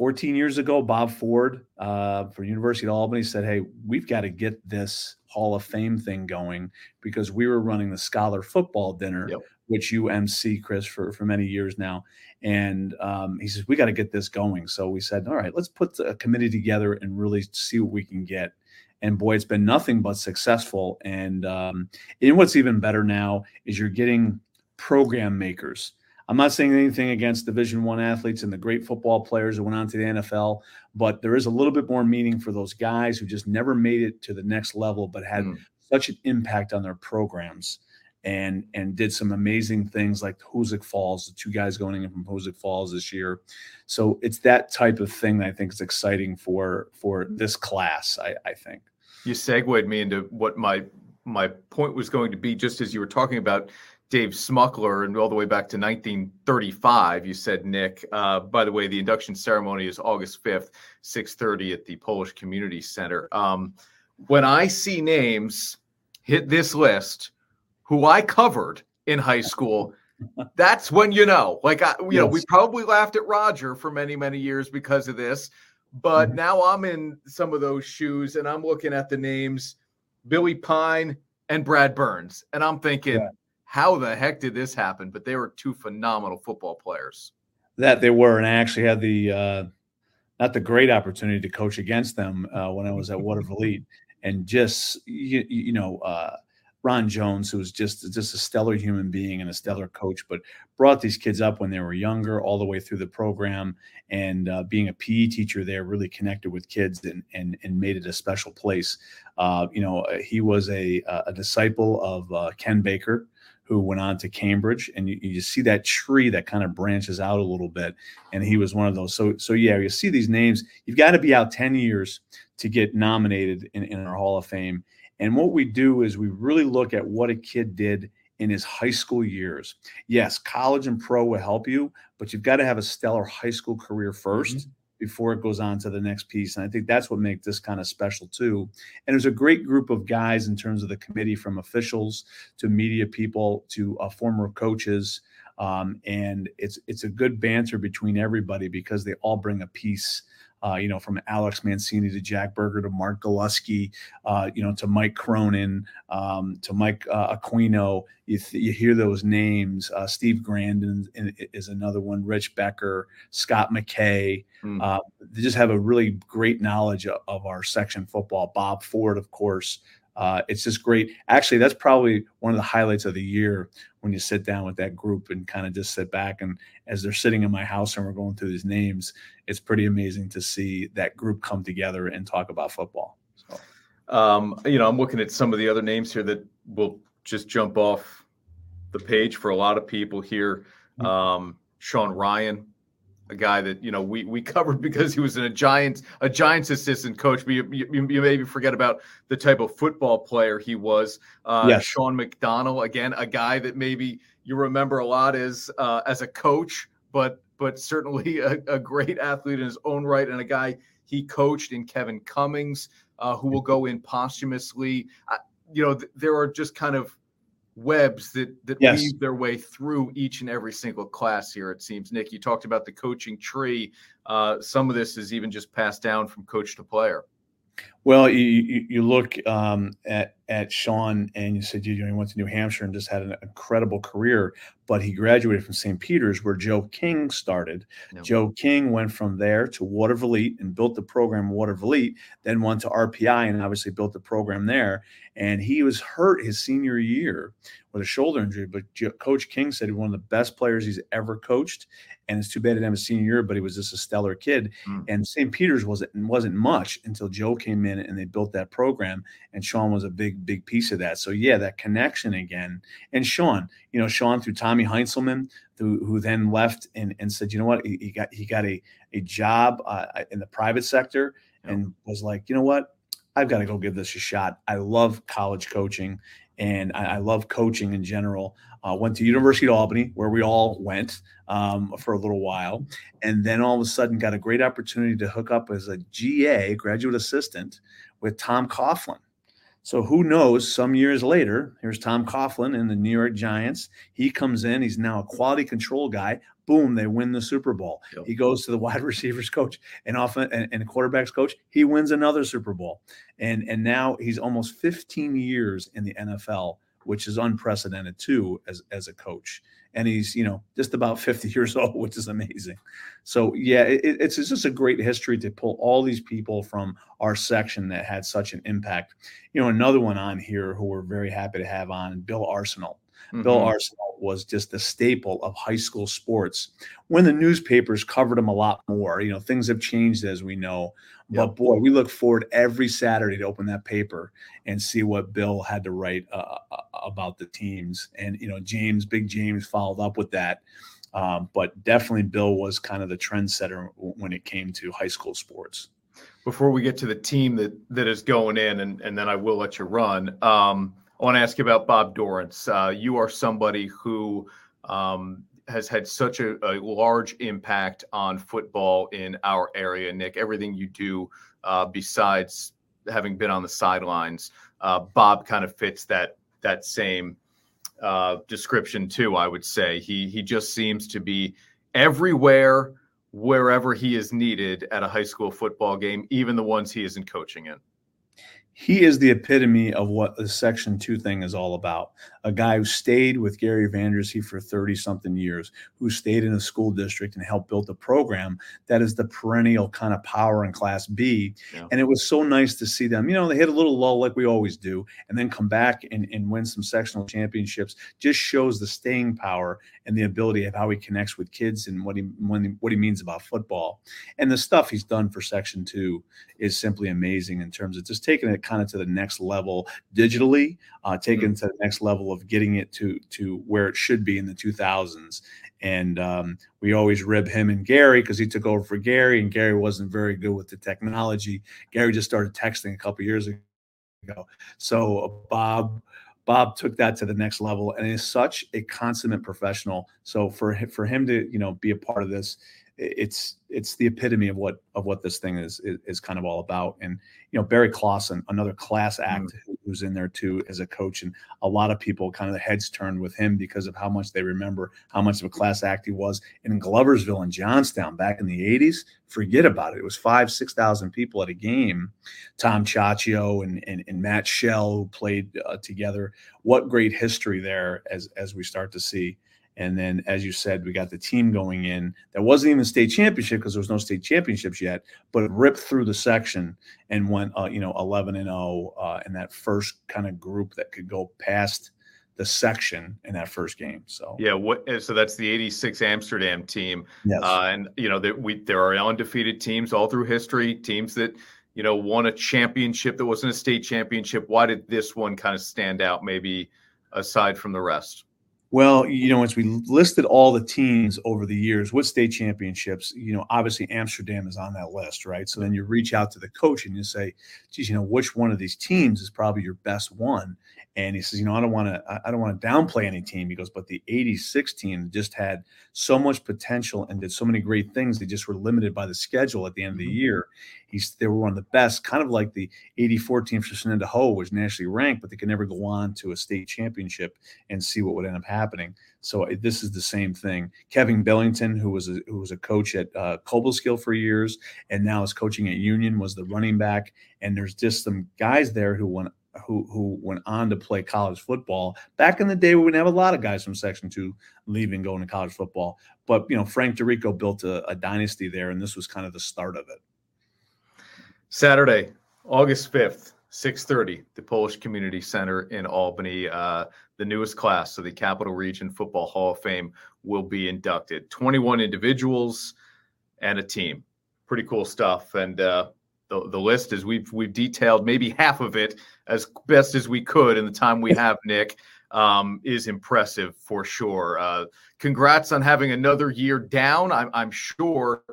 14 years ago, Bob Ford uh, for University of Albany said, "Hey, we've got to get this Hall of Fame thing going because we were running the Scholar Football Dinner, yep. which you MC, Chris, for for many years now." And um, he says, "We got to get this going." So we said, "All right, let's put a committee together and really see what we can get." And boy, it's been nothing but successful. And um, and what's even better now is you're getting program makers I'm not saying anything against Division One athletes and the great football players who went on to the NFL, but there is a little bit more meaning for those guys who just never made it to the next level, but had mm. such an impact on their programs and and did some amazing things like Hoosick Falls, the two guys going in from Hoosick Falls this year. So it's that type of thing that I think is exciting for for this class. I, I think you segued me into what my my point was going to be just as you were talking about Dave Smukler and all the way back to 1935. You said, Nick. Uh, by the way, the induction ceremony is August 5th, 6:30 at the Polish Community Center. Um, when I see names hit this list, who I covered in high school, that's when you know. Like, I, you yes. know, we probably laughed at Roger for many, many years because of this, but mm-hmm. now I'm in some of those shoes and I'm looking at the names Billy Pine and Brad Burns, and I'm thinking. Yeah how the heck did this happen? But they were two phenomenal football players. That they were, and I actually had the uh, not the great opportunity to coach against them uh, when I was at Watervliet, and just you, you know uh, Ron Jones, who was just just a stellar human being and a stellar coach, but brought these kids up when they were younger, all the way through the program, and uh, being a PE teacher there, really connected with kids and and and made it a special place. Uh, you know, he was a a disciple of uh, Ken Baker, who went on to Cambridge, and you, you see that tree that kind of branches out a little bit, and he was one of those. So, so yeah, you see these names. You've got to be out ten years to get nominated in, in our Hall of Fame. And what we do is we really look at what a kid did in his high school years. Yes, college and pro will help you, but you've got to have a stellar high school career 1st mm-hmm before it goes on to the next piece. And I think that's what makes this kind of special too. And there's a great group of guys in terms of the committee, from officials to media people to uh, former coaches. Um, and it's it's a good banter between everybody because they all bring a piece uh, you know, from Alex Mancini to Jack Berger to Mark Goluski, uh, you know, to Mike Cronin, um, to Mike uh, Aquino. You, th- you, hear those names. Uh, Steve Grandin is another one. Rich Becker, Scott McKay. Mm. they just have a really great knowledge of, of our section football. Bob Ford, of course, uh, it's just great. Actually, that's probably one of the highlights of the year when you sit down with that group and kind of just sit back. And as they're sitting in my house and we're going through these names, it's pretty amazing to see that group come together and talk about football. So. Um, you know, I'm looking at some of the other names here that will just jump off the page for a lot of people here. Mm-hmm. Um, Sean Ryan, a guy that you know we we covered because he was in a Giants a Giants assistant coach. But you, you, you maybe forget about the type of football player he was. Uh, Yes. Sean McDonald, again, a guy that maybe you remember a lot as uh, as a coach, but but certainly a, a great athlete in his own right, and a guy he coached in Kevin Cummings, uh, who will go in posthumously. I, you know, th- there are just kind of webs that that Yes. weave their way through each and every single class here. It seems, Nick. You talked about the coaching tree. Uh, some of this is even just passed down from coach to player. Well, you, you, you look um, at at Sean, and you said you know, he went to New Hampshire and just had an incredible career, but he graduated from St. Peter's, where Joe King started. Yep. Joe King went from there to Water Watervliet and built the program at Watervliet, then went to RPI and obviously built the program there. And he was hurt his senior year with a shoulder injury, but Jo- Coach King said he was one of the best players he's ever coached. And it's too bad he didn't have a senior year, but he was just a stellar kid. Mm. And St. Peter's wasn't wasn't much until Joe came in and they built that program. And Sean was a big, big piece of that. So yeah, that connection again. And Sean, you know, Sean through Tommy Heinzelman, who, who then left and, and said, you know what, he, he got he got a a job uh, in the private sector and was like, you know what, I've got to go give this a shot. I love college coaching and I, I love coaching in general. Uh, went to University of Albany, where we all went um, for a little while, and then all of a sudden got a great opportunity to hook up as a GA, graduate assistant, with Tom Coughlin. So who knows? Some years later, here's Tom Coughlin in the New York Giants. He comes in. He's now a quality control guy. Boom! They win the Super Bowl. Yep. He goes to the wide receivers coach and often and, and quarterbacks coach. He wins another Super Bowl, and and now he's almost 15 years in the NFL, which is unprecedented too as as a coach. And he's you know just about 50 years old, which is amazing. So yeah, it, it's, it's just a great history to pull all these people from our section that had such an impact. You know, another one on here who we're very happy to have on, Bill Arsenal. Bill Mhm. Arsenal was just a staple of high school sports when the newspapers covered him a lot more. You know, things have changed as we know. But boy, we look forward every Saturday to open that paper and see what Bill had to write uh, uh, about the teams. And, you know, James, Big James followed up with that. Um, but definitely Bill was kind of the trendsetter when it came to high school sports. before we get to the team that that is going in, and and then I will let you run. Um, I want to ask you about Bob Dorrance. Uh, you are somebody who um, has had such a, a large impact on football in our area, Nick. Everything you do, uh, besides having been on the sidelines, uh, Bob kind of fits that that same uh, description too. I would say he he just seems to be everywhere wherever he is needed at a high school football game, even the ones he isn't coaching in. He is the epitome of what the section 2 thing is all about a guy who stayed with gary VanDerzee for 30 something years who stayed in a school district and helped build a program that is the perennial kind of power in class b Yeah. and it was so nice to see them you know they hit a little lull like we always do and then come back and, and win some sectional championships just shows the staying power and the ability of how he connects with kids and what he when what he means about football and the stuff he's done for section 2 is simply amazing in terms of just taking it kind of to the next level digitally, uh, taking it to the next level of getting it to to where it should be in the 2000s. And um, we always rib him and Gary because he took over for Gary, and Gary wasn't very good with the technology. Gary just started texting a couple years ago. So Bob. Bob took that to the next level and is such a consummate professional. So for for him to you know be a part of this, it's it's the epitome of what of what this thing is is, is kind of all about. And you know Barry Clausen, another class act who- who's in there too as a coach, and a lot of people kind of the heads turned with him because of how much they remember how much of a class act he was in Gloversville and Johnstown back in the '80s. Forget about it; it was five six thousand people at a game. Tom Chaccio and and, and Matt Shell who played uh, together. What great history there as as we start to see. And then, as you said, we got the team going in that wasn't even a state championship because there was no state championships yet, but it ripped through the section and went, uh, you know, 11 and 0 uh, in that first kind of group that could go past the section in that first game. So, Yeah, what? So that's the '86 Amsterdam team, Yes. uh, and you know there we there are undefeated teams all through history, teams that you know won a championship that wasn't a state championship. Why did this one kind of stand out? Maybe aside from the rest. Well, you know, as we listed all the teams over the years with state championships, you know, obviously Amsterdam is on that list, right? So then you reach out to the coach and you say, geez, you know, which one of these teams is probably your best one? And he says, you know, I don't want to, I don't want to downplay any team. He goes, but the 86 team just had so much potential and did so many great things. They just were limited by the schedule at the end of the Mm-hmm. year. He's, they were one of the best, kind of like the 84 team for Shenendehowa was nationally ranked, but they could never go on to a state championship and see what would end up happening. So uh, this is the same thing. Kevin Billington, who was a, who was a coach at uh, Cobleskill for years and now is coaching at Union, was the running back. And there's just some guys there who went who who went on to play college football. Back in the day, we would have a lot of guys from Section Two leaving, going to college football. But you know, Frank DeRico built a, a dynasty there, and this was kind of the start of it. Saturday, August 5th, 6:30, the Polish Community Center in Albany. Uh, the newest class of the Capital Region Football Hall of Fame will be inducted. 21 individuals and a team. Pretty cool stuff. And uh, the, the list is we've we've detailed maybe half of it as best as we could in the time we have, Nick. Um, is impressive for sure. Uh, congrats on having another year down. I'm, I'm sure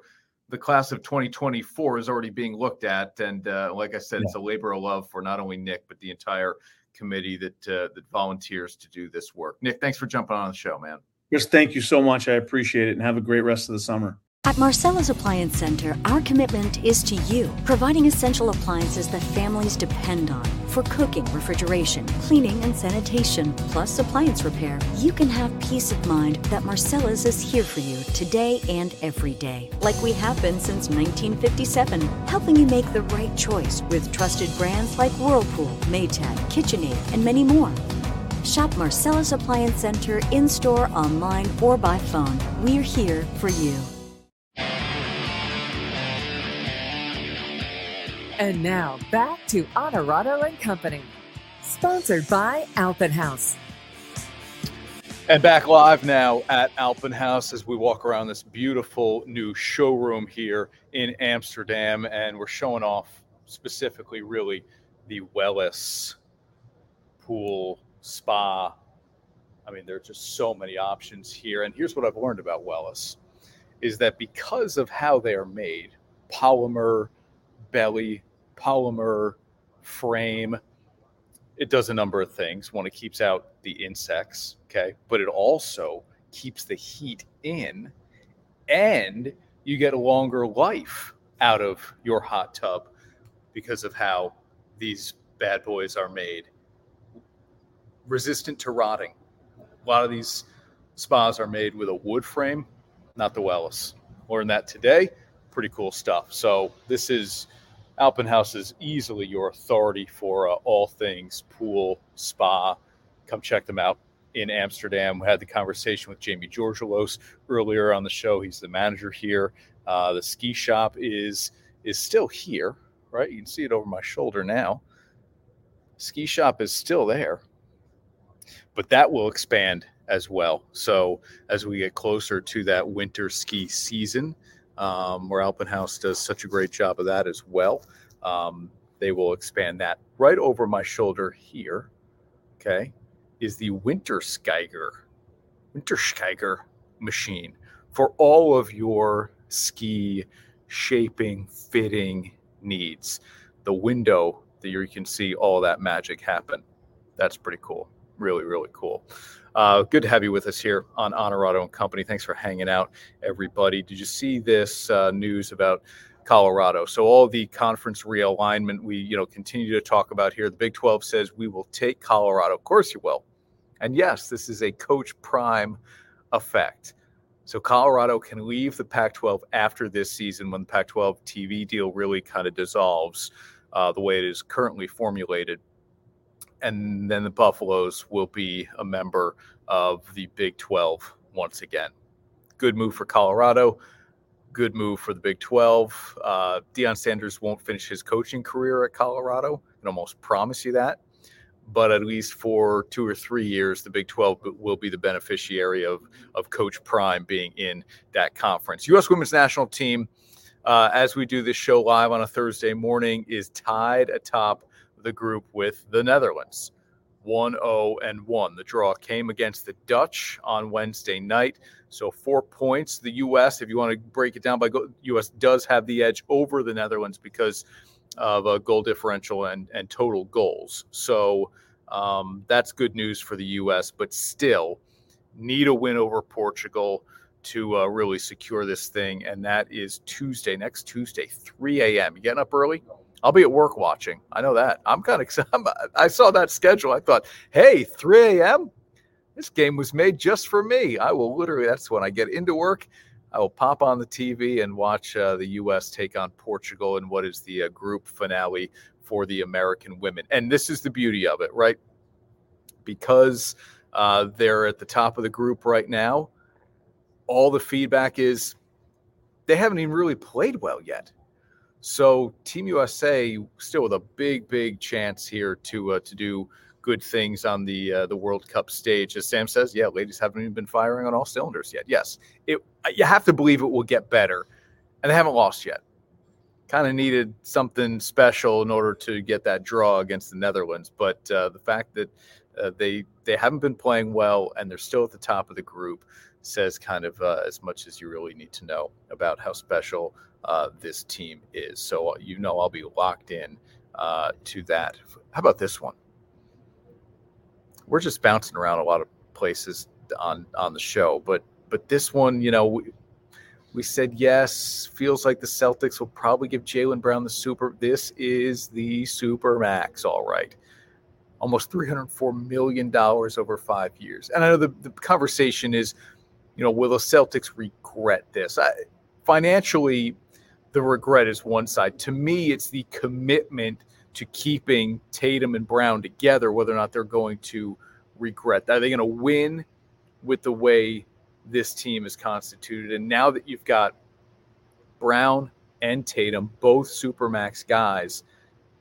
the class of 2024 is already being looked at, and uh, like I said, it's a labor of love for not only Nick but the entire committee that uh, that volunteers to do this work. Nick, thanks for jumping on the show, man. Chris, thank you so much. I appreciate it, and have a great rest of the summer. At Marcella's Appliance Center, our commitment is to you, providing essential appliances that families depend on for cooking, refrigeration, cleaning, and sanitation, plus appliance repair. You can have peace of mind that Marcella's is here for you today and every day, like we have been since 1957, helping you make the right choice with trusted brands like Whirlpool, Maytag, KitchenAid, and many more. Shop Marcella's Appliance Center in store, online, or by phone. We're here for you. And now back to Honorado and Company, sponsored by Alpin Haus. And back live now at Alpin Haus as we walk around this beautiful new showroom here in Amsterdam. And we're showing off specifically, really, the Wellis pool spa. I mean, there are just so many options here. And here's what I've learned about Wellis is that because of how they are made, polymer, belly, polymer, frame, it does a number of things. One, it keeps out the insects, okay, but it also keeps the heat in, and you get a longer life out of your hot tub because of how these bad boys are made. Resistant to rotting. A lot of these spas are made with a wood frame, not the Wellis. Learned that today. Pretty cool stuff. So this is Alpin Haus is easily your authority for uh, all things pool, spa. Come check them out in Amsterdam. We had the conversation with Jamie Georgelos earlier on the show. He's the manager here. Uh, the ski shop is is still here, right? You can see it over my shoulder now. Ski shop is still there, but that will expand as well. So as we get closer to that winter ski season, um, where Alpin Haus does such a great job of that as well. Um, they will expand that right over my shoulder here. Okay, is the Wintersteiger, Winter Skiger machine for all of your ski shaping, fitting needs. The window that you can see all that magic happen. That's pretty cool. Really, really cool. Uh, good to have you with us here on Honorado and Company. Thanks for hanging out, everybody. Did you see this uh, news about Colorado? So all the conference realignment we you know continue to talk about here. The Big 12 says we will take Colorado. Of course you will. And yes, this is a coach prime effect. So Colorado can leave the Pac-12 after this season when the Pac-12 TV deal really kind of dissolves uh, the way it is currently formulated and then the Buffaloes will be a member of the Big 12 once again. Good move for Colorado. Good move for the Big 12. Uh, Deion Sanders won't finish his coaching career at Colorado. I can almost promise you that. But at least for two or three years, the Big 12 will be the beneficiary of, of Coach Prime being in that conference. U.S. women's national team, uh, as we do this show live on a Thursday morning, is tied atop the group with the Netherlands. 1 0 and 1. The draw came against the Dutch on Wednesday night. So four points. The U.S., if you want to break it down by go, U.S. does have the edge over the Netherlands because of a goal differential and, and total goals. So um, that's good news for the U.S., but still need a win over Portugal to uh, really secure this thing. And that is Tuesday, next Tuesday, 3 a.m. You getting up early? I'll be at work watching. I know that. I'm kind of excited. I saw that schedule. I thought, hey, 3 a.m. This game was made just for me. I will literally. That's when I get into work. I will pop on the TV and watch uh, the U.S. take on Portugal in what is the uh, group finale for the American women. And this is the beauty of it, right? Because uh, they're at the top of the group right now. All the feedback is they haven't even really played well yet. So Team USA still with a big, big chance here to uh, to do good things on the uh, the World Cup stage. As Sam says, yeah, ladies haven't even been firing on all cylinders yet. Yes, it you have to believe it will get better, and they haven't lost yet. Kind of needed something special in order to get that draw against the Netherlands, but uh, the fact that uh, they they haven't been playing well and they're still at the top of the group says kind of uh, as much as you really need to know about how special uh, this team is. So uh, you know I'll be locked in uh, to that. How about this one? We're just bouncing around a lot of places on on the show, but but this one, you know, we, we said yes. Feels like the Celtics will probably give Jaylen Brown the super. This is the super max, all right. Almost $304 million over five years. And I know the, the conversation is, you know, will the Celtics regret this? I, financially, the regret is one side. To me, it's the commitment to keeping Tatum and Brown together, whether or not they're going to regret that. Are they going to win with the way this team is constituted? And now that you've got Brown and Tatum, both supermax guys,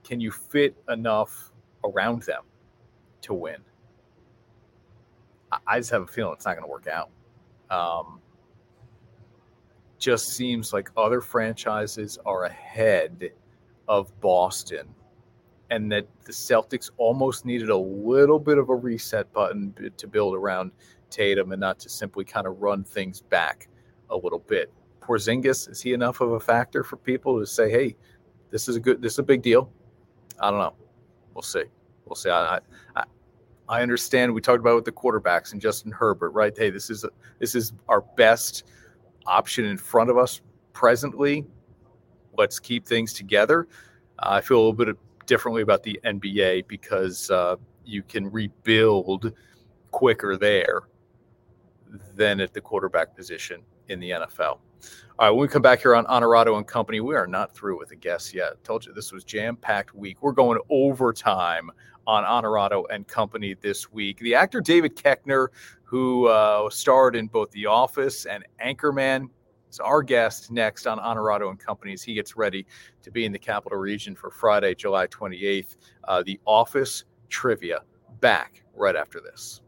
can you fit enough around them to win? I just have a feeling it's not going to work out. Um, just seems like other franchises are ahead of Boston and that the Celtics almost needed a little bit of a reset button to build around Tatum and not to simply kind of run things back a little bit. Porzingis, is he enough of a factor for people to say, hey, this is a good, this is a big deal? I don't know. We'll see. We'll see. I, I, I understand. We talked about it with the quarterbacks and Justin Herbert, right? Hey, this is a, this is our best option in front of us presently. Let's keep things together. Uh, I feel a little bit differently about the NBA because uh, you can rebuild quicker there than at the quarterback position in the NFL. All right, when we come back here on Honorado and Company, we are not through with the guests yet. Told you this was jam-packed week. We're going overtime on Honorado and Company this week. The actor David Koechner, who uh, starred in both The Office and Anchorman, is our guest next on Honorado and Company as he gets ready to be in the capital region for Friday, July 28th. Uh, the Office trivia back right after this.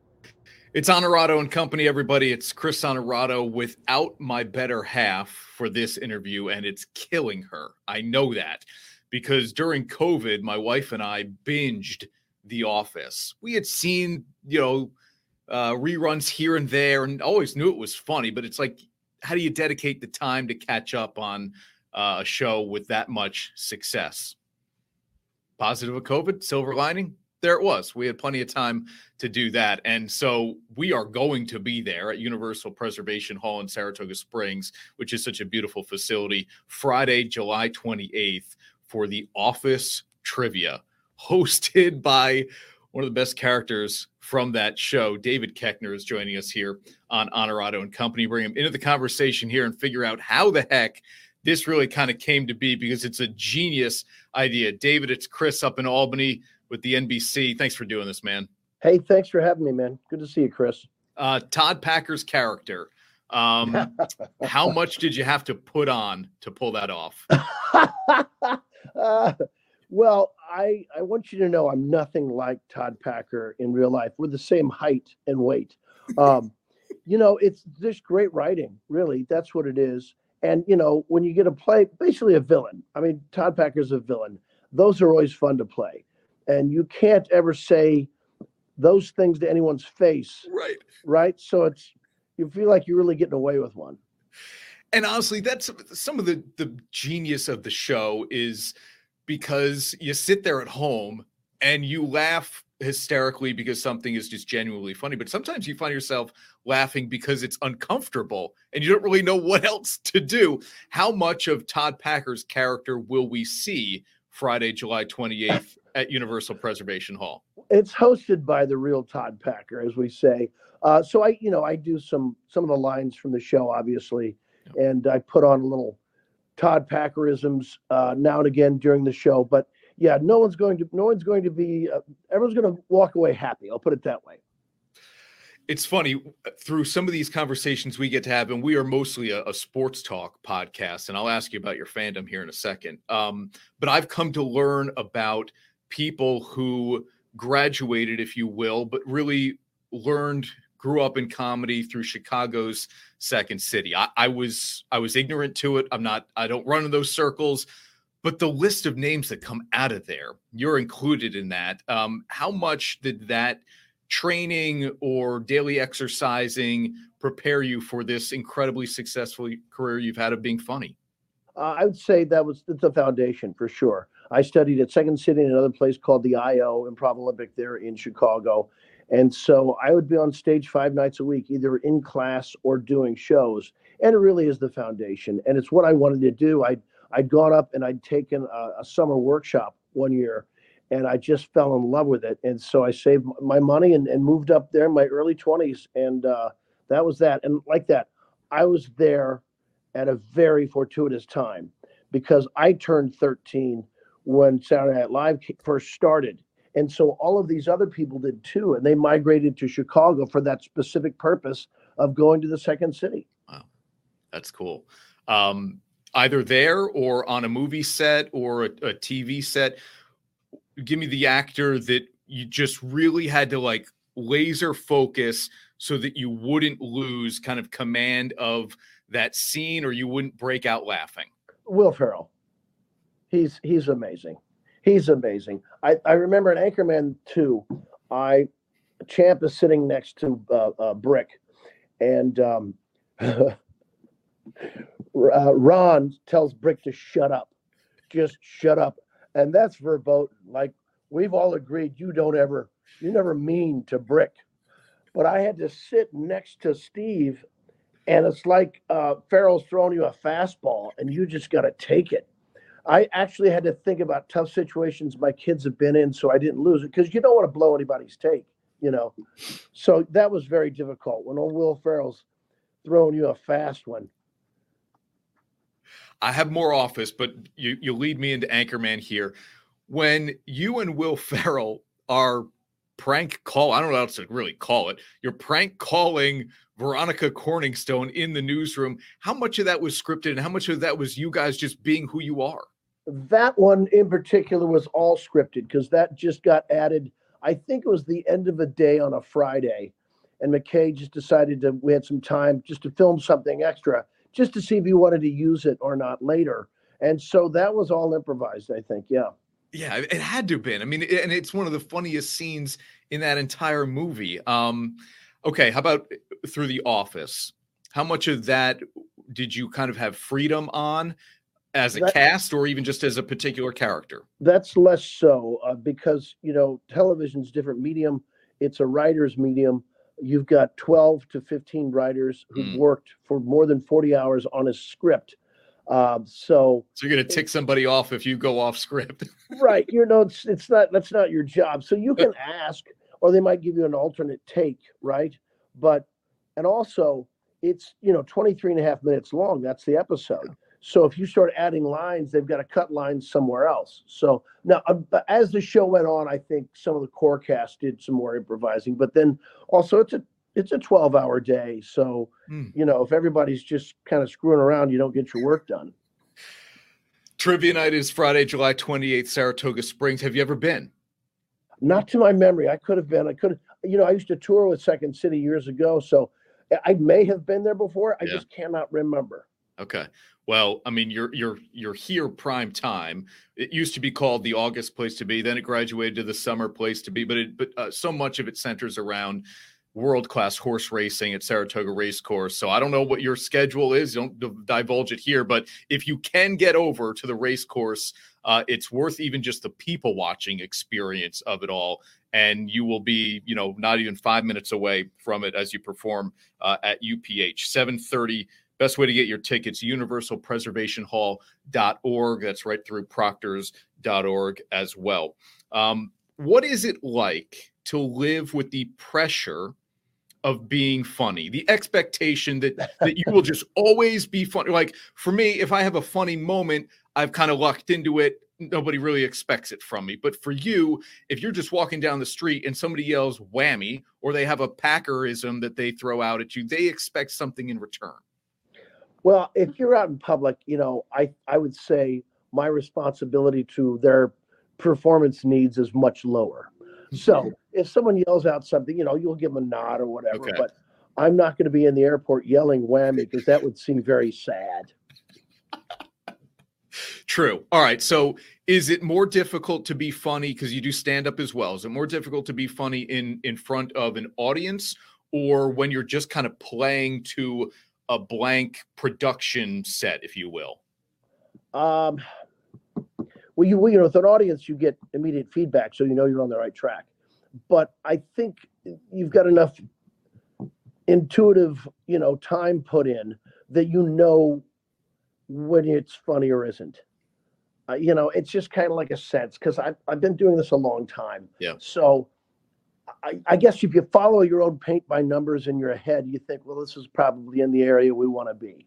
It's Honorado and Company, everybody. It's Chris Honorado without my better half for this interview, and it's killing her. I know that because during COVID, my wife and I binged The Office. We had seen, you know, uh, reruns here and there and always knew it was funny, but it's like, how do you dedicate the time to catch up on uh, a show with that much success? Positive of COVID, silver lining, there it was. We had plenty of time to do that. And so we are going to be there at Universal Preservation Hall in Saratoga Springs, which is such a beautiful facility, Friday, July 28th for the Office Trivia, hosted by one of the best characters from that show. David Koechner is joining us here on Honorado and Company. Bring him into the conversation here and figure out how the heck this really kind of came to be because it's a genius idea. David, it's Chris up in Albany with the NBC. Thanks for doing this, man. Hey, thanks for having me, man. Good to see you, Chris. Uh, Todd Packer's character. Um, how much did you have to put on to pull that off? uh, well, I I want you to know I'm nothing like Todd Packer in real life. We're the same height and weight. Um, you know, it's just great writing, really. That's what it is. And you know, when you get a play, basically a villain. I mean, Todd Packer's a villain. Those are always fun to play and you can't ever say those things to anyone's face. Right. Right. So it's you feel like you're really getting away with one. And honestly, that's some of the the genius of the show is because you sit there at home and you laugh hysterically because something is just genuinely funny, but sometimes you find yourself laughing because it's uncomfortable and you don't really know what else to do. How much of Todd Packer's character will we see Friday, July 28th at Universal Preservation Hall? It's hosted by the real Todd Packer, as we say. Uh, so I, you know, I do some some of the lines from the show, obviously, and I put on a little Todd Packerisms uh, now and again during the show. But yeah, no one's going to no one's going to be uh, everyone's going to walk away happy. I'll put it that way. It's funny through some of these conversations we get to have, and we are mostly a, a sports talk podcast. And I'll ask you about your fandom here in a second. Um, but I've come to learn about people who graduated, if you will, but really learned grew up in comedy through Chicago's Second City. I, I, was I was ignorant to it. I'm not. I don't run in those circles. But the list of names that come out of there, you're included in that. Um, how much did that training or daily exercising prepare you for this incredibly successful career you've had of being funny? Uh, I would say that was the foundation for sure. I studied at Second City in another place called the IO Improv Olympic there in Chicago. And so I would be on stage five nights a week, either in class or doing shows. And it really is the foundation. And it's what I wanted to do. I'd, I'd gone up and I'd taken a, a summer workshop one year and I just fell in love with it. And so I saved my money and, and moved up there in my early 20s. And uh, that was that. And like that, I was there at a very fortuitous time because I turned 13 when Saturday Night Live first started. And so all of these other people did too. And they migrated to Chicago for that specific purpose of going to the second city. Wow. That's cool. Um, either there or on a movie set or a, a TV set. Give me the actor that you just really had to like laser focus so that you wouldn't lose kind of command of that scene or you wouldn't break out laughing. Will Ferrell. He's he's amazing. He's amazing. I, I remember in Anchorman 2, I Champ is sitting next to uh, uh, Brick, and um, uh, Ron tells Brick to shut up, just shut up, and that's verboten. Like we've all agreed, you don't ever, you never mean to Brick, but I had to sit next to Steve, and it's like uh, Ferrell's throwing you a fastball, and you just got to take it. I actually had to think about tough situations my kids have been in so I didn't lose it because you don't want to blow anybody's take, you know. So that was very difficult when old Will Ferrell's throwing you a fast one. I have more office, but you you lead me into Anchorman here. When you and Will Ferrell are prank call, I don't know how to really call it. You're prank calling Veronica Corningstone in the newsroom. How much of that was scripted and how much of that was you guys just being who you are? That one in particular was all scripted because that just got added. I think it was the end of a day on a Friday, and McKay just decided to we had some time just to film something extra, just to see if he wanted to use it or not later. And so that was all improvised. I think, yeah. Yeah, it had to have been. I mean, and it's one of the funniest scenes in that entire movie. Um, okay, how about through the office? How much of that did you kind of have freedom on? As a that, cast or even just as a particular character? That's less so uh, because you know television's different medium. It's a writer's medium. You've got 12 to 15 writers who've mm. worked for more than 40 hours on a script. Um, so, so you're going to tick somebody off if you go off script, right? You know, it's it's not that's not your job. So you can ask, or they might give you an alternate take, right? But and also it's you know 23 and a half minutes long. That's the episode. So if you start adding lines, they've got to cut lines somewhere else. So now, uh, as the show went on, I think some of the core cast did some more improvising. But then also, it's a it's a 12 hour day. So mm. you know, if everybody's just kind of screwing around, you don't get your work done. Trivia night is Friday, July 28th, Saratoga Springs. Have you ever been? Not to my memory. I could have been. I could have. You know, I used to tour with Second City years ago, so I may have been there before. I yeah. just cannot remember. Okay. Well, I mean, you're you're you're here prime time. It used to be called the August place to be. Then it graduated to the summer place to be. But it but uh, so much of it centers around world class horse racing at Saratoga Racecourse. So I don't know what your schedule is. Don't d- divulge it here. But if you can get over to the racecourse, uh, it's worth even just the people watching experience of it all. And you will be, you know, not even five minutes away from it as you perform uh, at UPH. 730 Best way to get your tickets, universalpreservationhall.org. That's right through proctors.org as well. Um, what is it like to live with the pressure of being funny, the expectation that that you will just always be funny? Like for me, if I have a funny moment, I've kind of lucked into it. Nobody really expects it from me. But for you, if you're just walking down the street and somebody yells whammy or they have a Packerism that they throw out at you, they expect something in return. Well, if you're out in public, you know, I I would say my responsibility to their performance needs is much lower. So if someone yells out something, you know, you'll give them a nod or whatever. Okay. But I'm not going to be in the airport yelling whammy because that would seem very sad. True. All right. So is it more difficult to be funny because you do stand up as well? Is it more difficult to be funny in in front of an audience or when you're just kind of playing to a blank production set, if you will? Um, well, you, well, you know, with an audience, you get immediate feedback, so you know you're on the right track. But I think you've got enough intuitive, you know, time put in that you know when it's funny or isn't. Uh, you know, it's just kind of like a sense because I've I've been doing this a long time. Yeah. So I, I guess if you follow your own paint by numbers in your head, you think, well, this is probably in the area we want to be.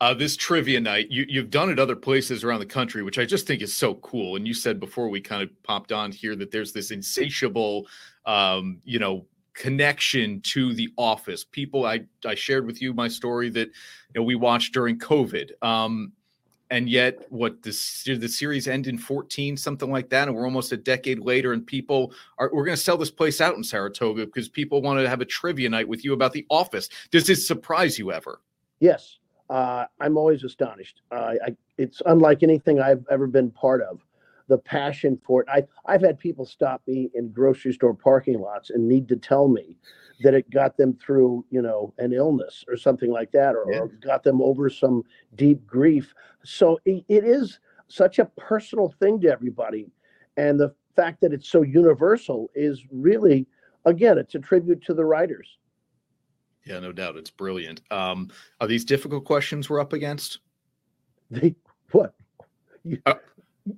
Uh, this trivia night, you, you've done it other places around the country, which I just think is so cool. And you said before we kind of popped on here that there's this insatiable, um, you know, connection to the office. People, I I shared with you my story that you know we watched during COVID. Um, and yet, what this did the series end in 14, something like that, and we're almost a decade later, and people are we're going to sell this place out in Saratoga because people want to have a trivia night with you about the office. Does this surprise you ever? Yes, uh, I'm always astonished. Uh, I, it's unlike anything I've ever been part of. The passion for it. I, I've had people stop me in grocery store parking lots and need to tell me that it got them through, you know, an illness or something like that, or, or got them over some deep grief. So it, it is such a personal thing to everybody, and the fact that it's so universal is really, again, it's a tribute to the writers. Yeah, no doubt. It's brilliant. Um, are these difficult questions we're up against? They what? Uh,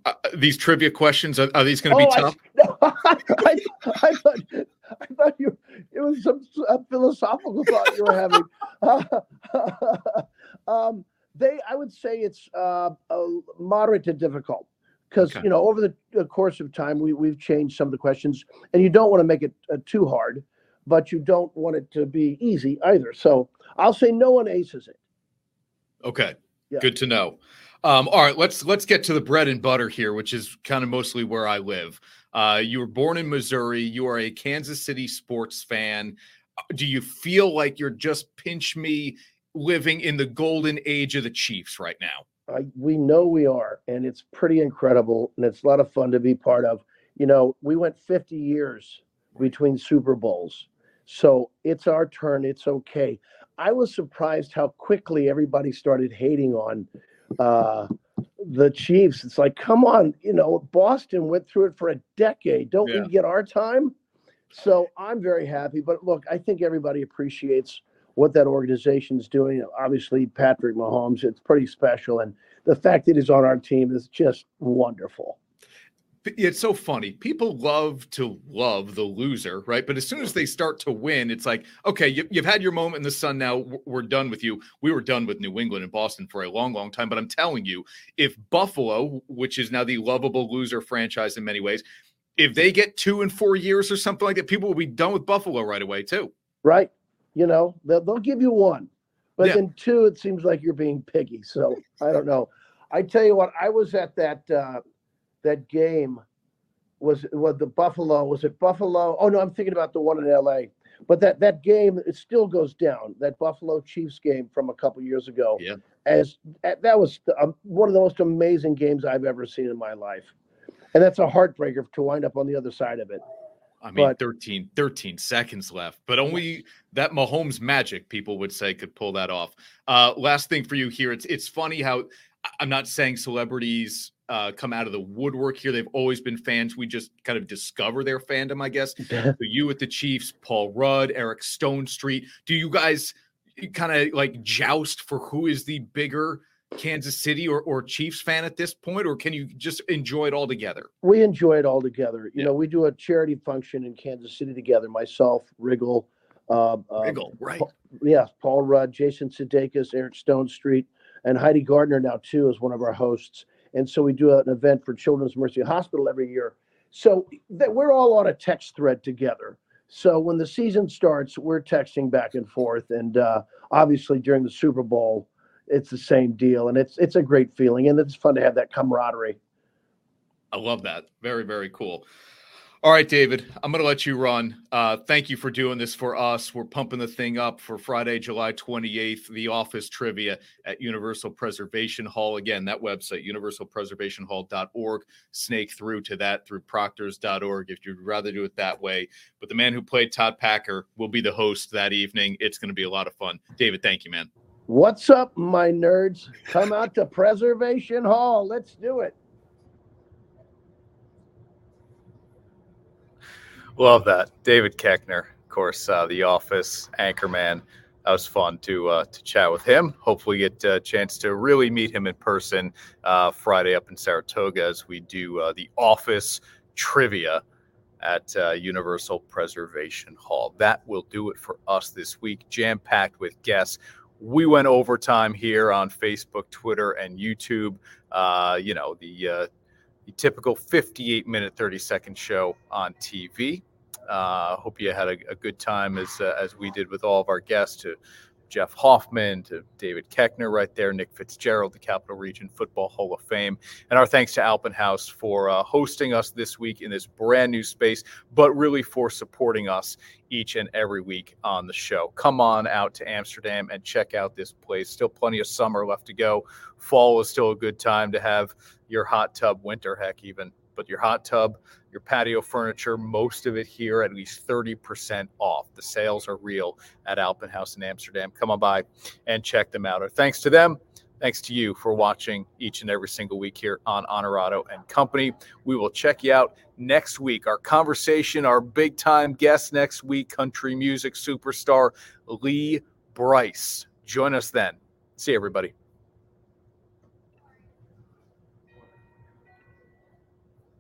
uh, these trivia questions are, are these going to be Oh, I- tough? no, I, I thought I thought you it was some philosophical thought you were having. um, they, I would say it's uh, uh, moderate to difficult because Okay. you know over the, the course of time we we've changed some of the questions, and you don't want to make it uh, too hard, but you don't want it to be easy either. So I'll say no one aces it. Okay. Yeah. Good to know. Um, all right, let's let's get to the bread and butter here, which is kind of mostly where I live. Uh, you were born in Missouri. You are a Kansas City sports fan. Uh, Do you feel like you're just pinch me living in the golden age of the Chiefs right now? I, we know we are, and it's pretty incredible, and it's a lot of fun to be part of. You know, we went 50 years between Super Bowls, so it's our turn. It's okay. I was surprised how quickly everybody started hating on uh, the Chiefs. It's like, come on, you know, Boston went through it for a decade. Don't Yeah. we get our time? So I'm very happy. But look, I think everybody appreciates what that organization's doing. Obviously, Patrick Mahomes, it's pretty special. And the fact that he's on our team is just wonderful. It's so funny. People love to love the loser, right? But as soon as they start to win, it's like, okay, you, you've had your moment in the sun. Now we're done with you. We were done with New England and Boston for a long, long time. But I'm telling you, if Buffalo, which is now the lovable loser franchise in many ways, if they get two and four years or something like that, people will be done with Buffalo right away too. Right? You know, they'll, they'll give you one, but Yeah. then two, it seems like you're being piggy. So I don't know. I tell you what, I was at that uh, that game. Was was the Buffalo? Was it Buffalo? Oh no, I'm thinking about the one in L.A. But that that game it still goes down. That Buffalo Chiefs game from a couple years ago. Yeah. As that was um, one of the most amazing games I've ever seen in my life, and that's a heartbreaker to wind up on the other side of it. I mean, But- 13, 13 seconds left, but only that Mahomes magic, people would say, could pull that off. Uh, last thing for you here. It's it's funny how I'm not saying celebrities uh, come out of the woodwork here. They've always been fans. We just kind of discover their fandom, I guess. so you with the Chiefs, Paul Rudd, Eric Stonestreet. Do you guys kind of like joust for who is the bigger Kansas City or, or Chiefs fan at this point, or can you just enjoy it all together? we enjoy it all together. You know, we do a charity function in Kansas City together. Myself, Riggle, uh, uh, Riggle, right. Pa- yeah, Paul Rudd, Jason Sudeikis, Eric Stonestreet, and Heidi Gardner now too is one of our hosts. And so we do an event for Children's Mercy Hospital every year. So that we're all on a text thread together. So when the season starts, we're texting back and forth, and uh, obviously during the Super Bowl, it's the same deal, and it's it's a great feeling, and it's fun to have that camaraderie. I love that. Very, very cool. All right, David, I'm going to let you run. Uh, thank you for doing this for us. We're pumping the thing up for Friday, July 28th, the office trivia at Universal Preservation Hall. Again, that website, universalpreservationhall.org. Snake through to that through proctors.org if you'd rather do it that way. But the man who played Todd Packer will be the host that evening. It's going to be a lot of fun. David, thank you, man. What's up, my nerds? Come out to Preservation Hall. Let's do it. Love that, David Koechner, of course, uh, the Office anchorman. That was fun to uh, to chat with him. Hopefully, get a chance to really meet him in person uh, Friday up in Saratoga as we do uh, the Office trivia at uh, Universal Preservation Hall. That will do it for us this week, jam packed with guests. We went overtime here on Facebook, Twitter, and YouTube. Uh, you know the uh, the typical 58 minute 30 second show on TV. Uh, hope you had a, a good time as uh, as we did with all of our guests to Jeff Hoffman, to David Koechner right there, Nick Fitzgerald, the Capital Region Football Hall of Fame. And our thanks to Alpin Haus for uh, hosting us this week in this brand new space, but really for supporting us each and every week on the show. Come on out to Amsterdam and check out this place. Still plenty of summer left to go. Fall is still a good time to have your hot tub, winter, heck, even. But your hot tub, your patio furniture, most of it here at least 30% off. The sales are real at Alpin Haus in Amsterdam. Come on by and check them out. Or thanks to them, thanks to you for watching each and every single week here on Honorado and Company. We will check you out next week. Our conversation, our big time guest next week, country music superstar Lee Brice. Join us then. See everybody.